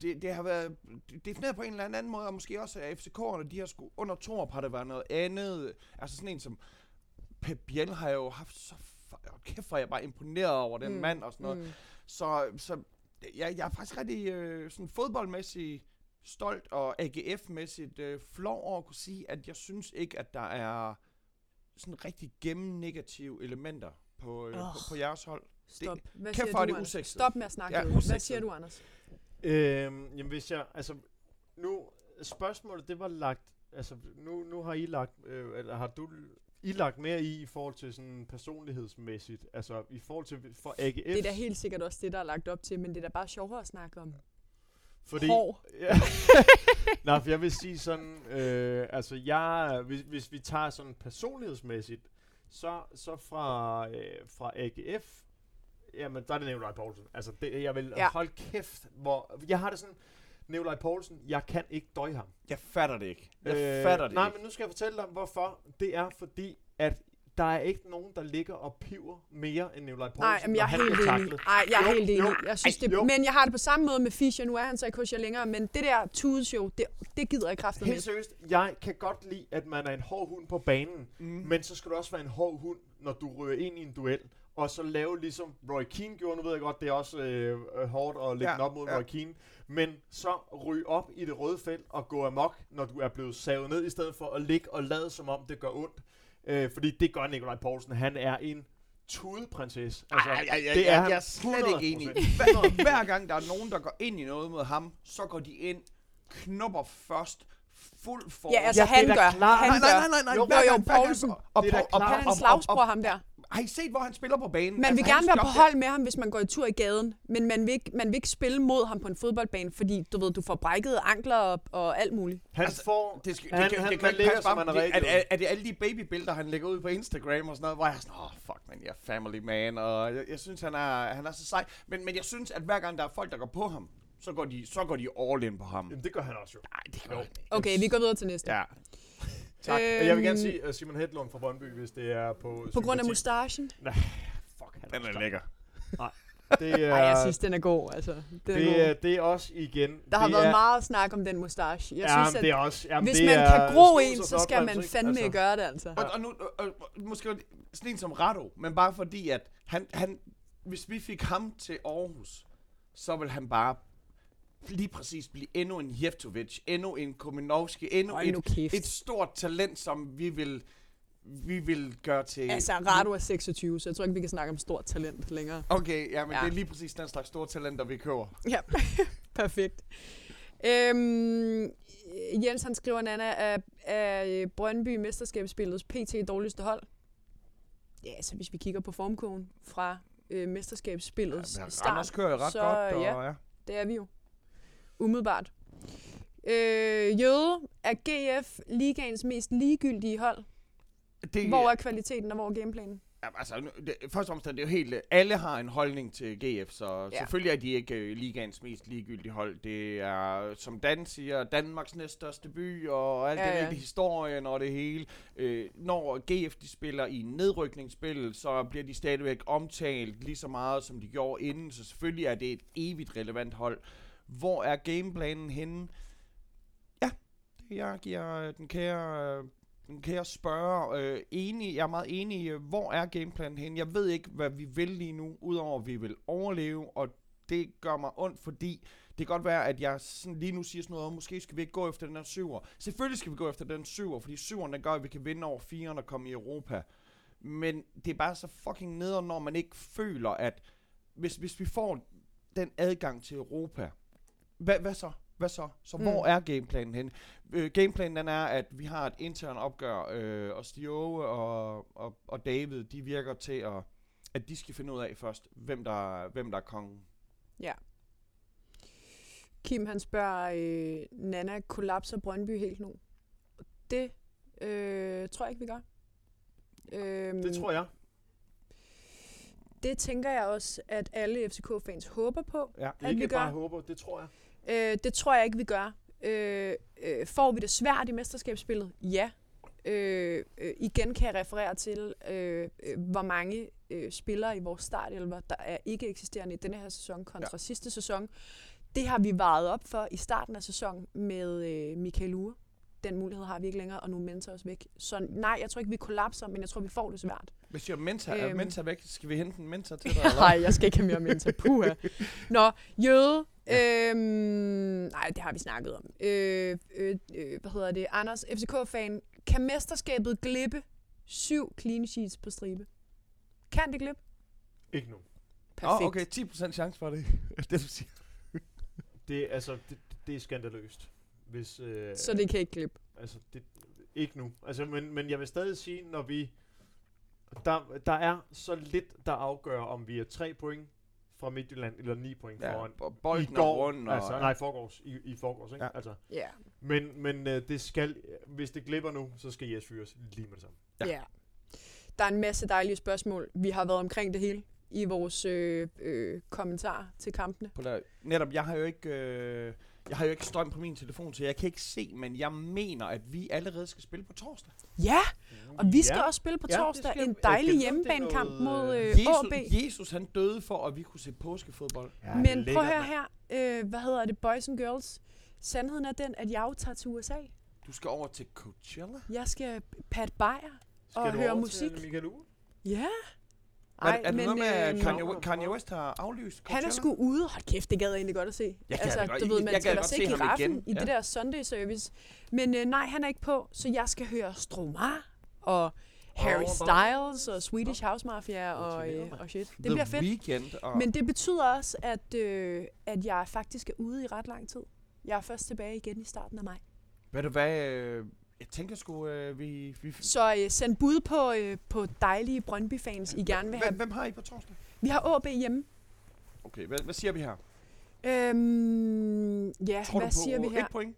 det, det har været defineret på en eller anden måde, og måske også af FCK'erne, de har sgu, under Torp har det været noget andet. Altså sådan en som Pep Biel har jo haft så... Hold Kæft, hvor jeg bare imponeret over den Mm, mand og sådan noget. Mm. Så, så jeg, jeg er faktisk rigtig øh, sådan fodboldmæssigt stolt og AGF-mæssigt øh, flov over at kunne sige, at jeg synes ikke, at der er sådan rigtig gennemnegative elementer på, øh, Åh. på, på jeres hold. Stop. Hvad kæft, er du, det usexet. Stop med at snakke. Ja, Hvad siger du, Anders? Øhm, jamen hvis jeg, altså, nu, spørgsmålet det var lagt, altså, nu, nu har I lagt, øh, eller har du I lagt mere i, i forhold til sådan personlighedsmæssigt, altså i forhold til, for AGF, Det er da helt sikkert også det, der er lagt op til, men det er da bare sjovere at snakke om. Fordi, Hår. Ja. Nej, for jeg vil sige sådan, øh, altså jeg, hvis, hvis vi tager sådan personlighedsmæssigt, så, så fra, øh, fra AGF, jamen der er det Nikolaj Poulsen. Altså det, jeg vil, Ja. hold kæft, hvor, jeg har det sådan, Nikolaj Poulsen, jeg kan ikke døje ham. Jeg fatter det ikke. Jeg øh, fatter det nej, ikke. men nu skal jeg fortælle dig, hvorfor. Det er fordi, at der er ikke nogen, der ligger og piver mere end Nikolaj Poulsen. Nej, men jeg er helt enig. Nej, jeg er Jo, helt enig. Jeg synes, Ej, det, men jeg har det på samme måde med Fischer. Nu er han så ikke hos jer længere, men det der tudeshow, det, det gider jeg kraftigt med. Helt seriøst, jeg kan godt lide, at man er en hård hund på banen, Mm. men så skal du også være en hård hund, når du rører ind i en duel. Og så lave ligesom Roy Keane gjorde, nu ved jeg godt, det er også øh, øh, hårdt at lægge Ja, op mod ja. Roy Keane. Men så ryge op i det røde felt og gå amok, når du er blevet savet ned, i stedet for at ligge og lade som om det gør ondt. Øh, fordi det gør Nikolaj Poulsen. Han er en tudeprinsesse. Altså, Ej, ej, ej, det er jeg er slet ikke enig. 100%. Hver, hver gang der er nogen, der går ind i noget mod ham, så går de ind, knupper først, fuld for. Ja, altså Ja, han gør. Han nej, nej, gør. nej, nej, nej. Jo, hver jo, gang- Poulsen. og- og- Det er da og- og- klart. Han er en og- og- slagsbror, og- ham der. Har I set, hvor han spiller på banen? Man vil Altså, gerne være på hold med ham, hvis man går en tur i gaden, men man vil, ikke, man vil ikke spille mod ham på en fodboldbane, fordi du ved, du får brækkede ankler og, og alt muligt. Han Altså, får... Det, skal, Han- det, kan, han- det kan man passe som han er er, er, er det alle de babybilleder, han lægger ud på Instagram og sådan noget, hvor jeg er sådan, åh, oh, fuck man, jeg er family man, og jeg, jeg synes, han er, han er så sej. Men, men jeg synes, at hver gang der er folk, der går på ham, så går de, så går de all in på ham. Jamen, det gør han også jo. Nej, det gør han ikke. Okay, vi går videre til næste. Ja. Tak. Øhm, jeg vil gerne Øhm, sige uh, Simon Hedlund fra Brøndby, hvis det er på På grund af sympati. mustachen? Fuck, han Den er lækker. Det er, Nej, jeg synes, den er god. Altså, den er det, god. er, det er også igen... Der har det været er, meget snak om den mustache. Jeg ja, synes, at det er også, jamen, hvis det man er kan gro en, så skal man fandme Altså, gøre det, altså. Og, og nu, og, og, måske sådan en som Rado, men bare fordi, at han, han, hvis vi fik ham til Aarhus, så vil han bare lige præcis blive endnu en Jeftovic, endnu en Kominovski, endnu nu et, kæft. et stort talent, som vi vil, vi vil gøre til... Altså, Rado er 26, så jeg tror ikke, vi kan snakke om stort talent længere. Okay, ja, men Ja. det er lige præcis den slags store talenter, vi køber. Ja, perfekt. Øhm, Jens han skriver, Nana, er, er Brøndby mesterskabsspillets PT dårligste hold? ja, altså hvis vi kigger på formkurven fra øh, mesterskabsspillets Ja, start, kører ret så, godt, og ja, ja. det er vi jo. Umiddelbart. Øh, Jøde er GF ligaens mest ligegyldige hold. Det, Hvor er kvaliteten, og hvor er gameplanen? Ja, altså, det, først og fremmest er det jo helt... Alle har en holdning til GF, så Ja. selvfølgelig er de ikke øh, ligaens mest ligegyldige hold. Det er, som Dan siger, Danmarks næststørste by, og alt Ja, det ja. historien og det hele. Øh, når GF de spiller i nedrykningsspil, så bliver de stadigvæk omtalt lige så meget, som de gjorde inden, så selvfølgelig er det et evigt relevant hold. Hvor er gameplanen henne? Ja, jeg giver øh, den kære... Øh, den kære spørger, øh, enig, jeg er meget enig øh, hvor er gameplanen henne? Jeg ved ikke, hvad vi vil lige nu, udover at vi vil overleve, og det gør mig ondt, fordi det kan godt være, at jeg sådan lige nu siger sådan noget om, måske skal vi ikke gå efter den her syver. Selvfølgelig skal vi gå efter den syver, fordi syveren den gør, at vi kan vinde over firen og komme i Europa. Men det er bare så fucking nederen, når man ikke føler, at hvis, hvis vi får den adgang til Europa, hvad, hvad så? Hvad så? Så Mm. hvor er gameplanen henne? Øh, gameplanen den er, at vi har et intern opgør, øh, og Stioge og, og, og David, de virker til at, at de skal finde ud af først, hvem der, hvem der er kongen. Kim han spørger, øh, Nana, kollapser Brøndby helt nu? Det øh, tror jeg ikke, vi gør. Øhm, Det tror jeg. det tænker jeg også, at alle FCK-fans håber på. Ja. at Ikke vi gør. bare håber, det tror jeg. Øh, det tror jeg ikke, vi gør. Øh, øh, får vi det svært i mesterskabsspillet? Ja. Øh, øh, igen kan jeg referere til, øh, øh, hvor mange øh, spillere i vores startelver, der er ikke eksisterende i denne her sæson kontra ja. sidste sæson. Det har vi varet op for i starten af sæsonen med øh, Michael Ure. Den mulighed har vi ikke længere, og nu Mensa os væk. Så nej, jeg tror ikke, vi kollapser, men jeg tror, vi får det svært. Hvis jeg Mensa, Øhm. er Mensa væk, skal vi hente en Mensa til dig? Nej, jeg skal ikke have mere Mensa. Puha. Nå, Jøde. Øhm, nej, det har vi snakket om. Øh, øh, øh, hvad hedder det? Anders, FCK-fan. Kan mesterskabet glippe syv clean sheets på stribe? Kan det glippe? Ikke nu. Åh, oh, okay, 10% chance for det. det du siger. Det, er- altså, det, det er skandaløst. Hvis, øh, Så det kan ikke glippe. Altså, det, ikke nu. Altså, men, men jeg vil stadig sige, når vi... Der, der er så lidt, der afgør, om vi er 3 point fra Midtjylland, eller 9 point Ja, foran. og bolden I er går, rund. Og, altså, nej, forgårs. I, i forgårs, ikke? Ja. Altså, Ja. men men øh, det skal, hvis det glipper nu, så skal Jes fyres lige med det samme. Ja. ja. Der er en masse dejlige spørgsmål. Vi har været omkring det hele i vores øh, øh, kommentarer til kampene. på der, netop, jeg har jo ikke... Øh, jeg har jo ikke strøm på min telefon, så jeg kan ikke se, men jeg mener, at vi allerede skal spille på torsdag. Ja, og vi skal Ja. også spille på Ja, torsdag. skal- en øh, dejlig du- hjemmebanekamp mod øh, øh, Jesus, AB. Jesus, han døde for, at vi kunne se påskefodbold. Ja, Men prøv at høre her. Øh, hvad hedder det? Boys and girls. Sandheden er den, at jeg tager til USA. Du skal over til Coachella. Jeg skal pat bajer. Skal og du høre over musik. Til Michael? Ja. Er, er det noget med, øh, Kanye, Nå. Kanye West har aflyst Coachella? han er sgu ude. Hold kæft, det gad jeg egentlig godt at se. Jeg altså, det godt. du ved, man jeg skal da se giraffen igen. i det Ja. der Sunday service. Men øh, nej, han er ikke på, så jeg skal høre Stromar og Harry Styles og Swedish House Mafia og, øh, og shit. Det The bliver fedt. Weekend. Og Men det betyder også, at, øh, at jeg faktisk er ude i ret lang tid. Jeg er først tilbage igen i starten af maj. Ved du hvad, øh, jeg tænker sgu, øh, vi... vi Så øh, send bud på, øh, på dejlige Brøndby-fans, I gerne vil hvem, have. hvem har I på torsdag? Vi har AB hjemme. Okay, hvad, hvad siger vi her? Øhm, ja, Tror hvad du på siger vi her? et point?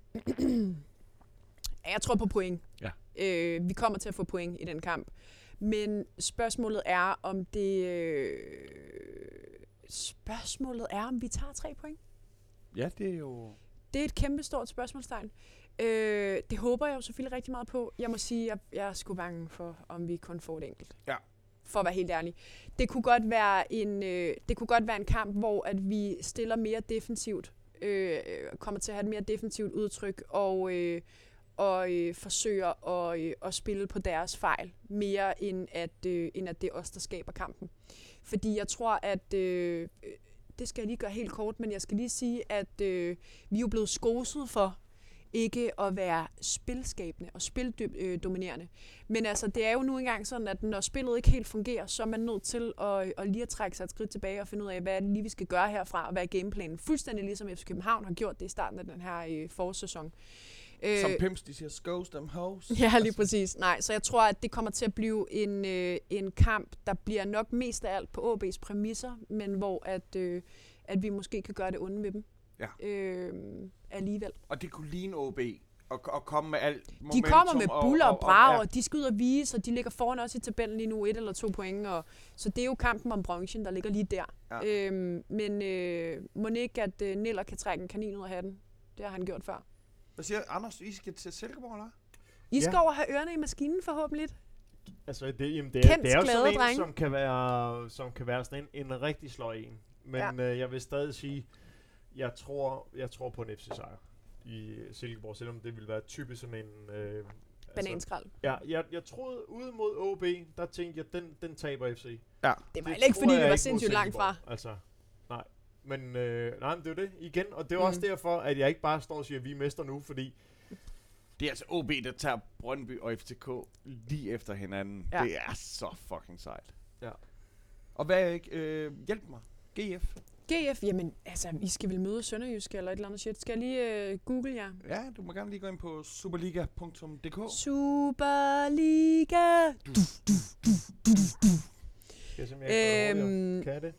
Ja, Jeg tror på point. Ja. Øh, vi kommer til at få point i den kamp. Men spørgsmålet er, om det... Øh, spørgsmålet er, om vi tager tre point. Ja, det er jo... Det er et kæmpe stort spørgsmålstegn. Øh, det håber jeg jo selvfølgelig rigtig meget på. Jeg må sige, at jeg, jeg er sgu bange for, om vi kun får et enkelt. Ja. For at være helt ærlig. Det kunne godt være en, øh, det kunne godt være en kamp, hvor at vi stiller mere defensivt. Øh, kommer til at have et mere defensivt udtryk. Og, øh, og øh, forsøger at, øh, at spille på deres fejl. Mere end at, øh, end at det er os, der skaber kampen. Fordi jeg tror, at... Øh, øh, det skal jeg lige gøre helt kort, men jeg skal lige sige, at øh, vi er jo blevet skoset for ikke at være spilskabende og spildominerende. Men altså, det er jo nu engang sådan, at når spillet ikke helt fungerer, så er man nødt til at, at lige at trække sig et skridt tilbage og finde ud af, hvad er det lige, vi skal gøre herfra, og hvad er gameplanen. Fuldstændig ligesom FC København har gjort det i starten af den her øh, forårssæson. Som Øh, pimps, de siger, scoes them hoes. Ja, lige præcis. Nej, så jeg tror, at det kommer til at blive en, øh, en kamp, der bliver nok mest af alt på OB's præmisser, men hvor at, øh, at vi måske kan gøre det onde med dem. Ja. Øh, alligevel. Og det kunne ligne OB og, og komme med alt De momentum kommer med buller og, og brag, ja. og de og vise, og de ligger foran os i tabellen lige nu, et eller to point. Og, så det er jo kampen om bronzen, der ligger lige der. Ja. Øhm, men øh, må ikke, at øh, Niller kan trække en kanin ud af hatten. Det har han gjort før. Hvad siger Anders, I skal til Silkeborg, eller? I skal Ja. over have ørerne i maskinen forhåbentlig. Altså, det, jamen, det, er, Kendt det er jo sådan en, som kan være, som kan være sådan en, en rigtig sløj en. Men ja. øh, jeg vil stadig sige, jeg tror, jeg tror på en FC-sejr i Silkeborg, selvom det ville være typisk sådan en... Øh, Bananskrald. ja, jeg, jeg troede ude mod OB, der tænkte jeg, den, den taber FC. Ja. Det var heller ikke, fordi vi var sindssygt langt fra. Altså, nej. Men, øh, nej, men det er det igen, og det er Mm. også derfor, at jeg ikke bare står og siger, at vi er mester nu, fordi Det er altså OB, der tager Brøndby og FCK lige efter hinanden. Ja. Det er så fucking sejt. Ja. Og hvad er ikke? Øh, hjælp mig. GF. GF, jamen, altså, I skal vel møde Sønderjysk eller et eller andet shit. Skal jeg lige øh, google jer? Ja, du må gerne lige gå ind på superliga.dk. Superliga. skal jeg simpelthen ikke Øhm, Kan jeg det?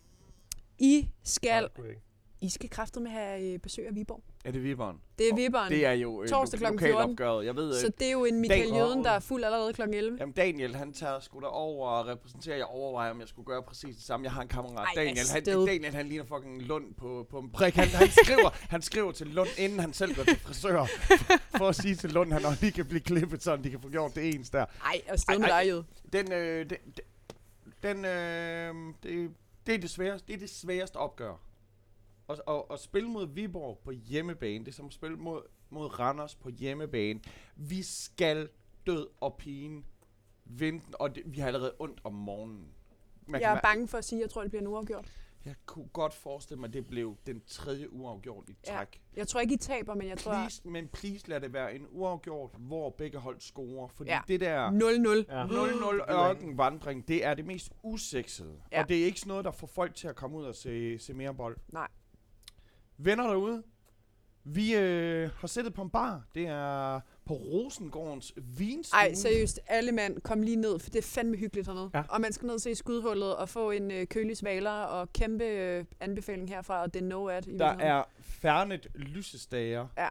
I skal, jeg ikke. I skal kraftedeme have øh, besøg af Viborg. Er det Viberen? Det er Viberen. Det er jo øh, Torsdag lo- klokken 14. lokalopgøret. Jeg ved, Så øh, det er jo en Michael Dan- Jøden, der er fuld allerede kl. 11. Jamen Daniel, han tager sgu da over og repræsenterer. Jeg overvejer, om jeg skulle gøre præcis det samme. Jeg har en kammerat, Ej, Daniel. Han, afsted. Daniel, han ligner fucking Lund på, på en prik. Han, han, skriver, han skriver til Lund, inden han selv går til frisør, for at sige til Lund, han lige kan blive klippet, så de kan få gjort det ens der. Ej, afsted Ej, med dig. Den, øh, den, den øh, det, det, er det sværeste, det er det sværeste opgør. Og, og, og spille mod Viborg på hjemmebane, det er som at spille mod, mod Randers på hjemmebane. Vi skal død og pine vinde og det, vi har allerede ondt om morgenen. Man Jeg er kan, bange for at sige, at jeg tror, det bliver en uafgjort. jeg kunne godt forestille mig, at det blev den tredje uafgjort i Ja. træk. Jeg tror ikke, I taber, men jeg tror Please, men please lad det være en uafgjort, hvor begge hold scorer. Fordi Ja. det der... 0-0. Ja. 0-0 ørkenvandring, det er det mest usexede. Ja. Ja. Og det er ikke sådan noget, der får folk til at komme ud og se, se mere bold. Nej. Venner derude, vi øh, har sættet på en bar. Det er på Rosengårdens vinstue. Ej, seriøst, alle mand, kom lige ned, for det er fandme hyggeligt hernede. Ja. Og man skal ned og se skudhullet og få en øh, kølig svaler og kæmpe øh, anbefaling herfra, og det er no ad i Der er færnet lysestager. Ja,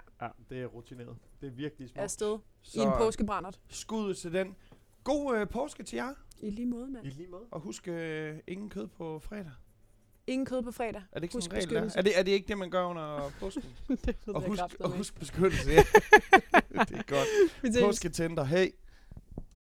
det er rutineret. Det er virkelig smukt. afsted i Så en påskebrændert. skud til den. God øh, påske til jer. I lige måde, mand. I lige måde. Og husk, øh, ingen kød på fredag. Ingen kød på fredag. Er det ikke Husk sådan en regel, er det, er det ikke det, man gør under påsken? det ved og, jeg husk, og husk beskyttelse. ja. det er godt. Påsketænder, hey.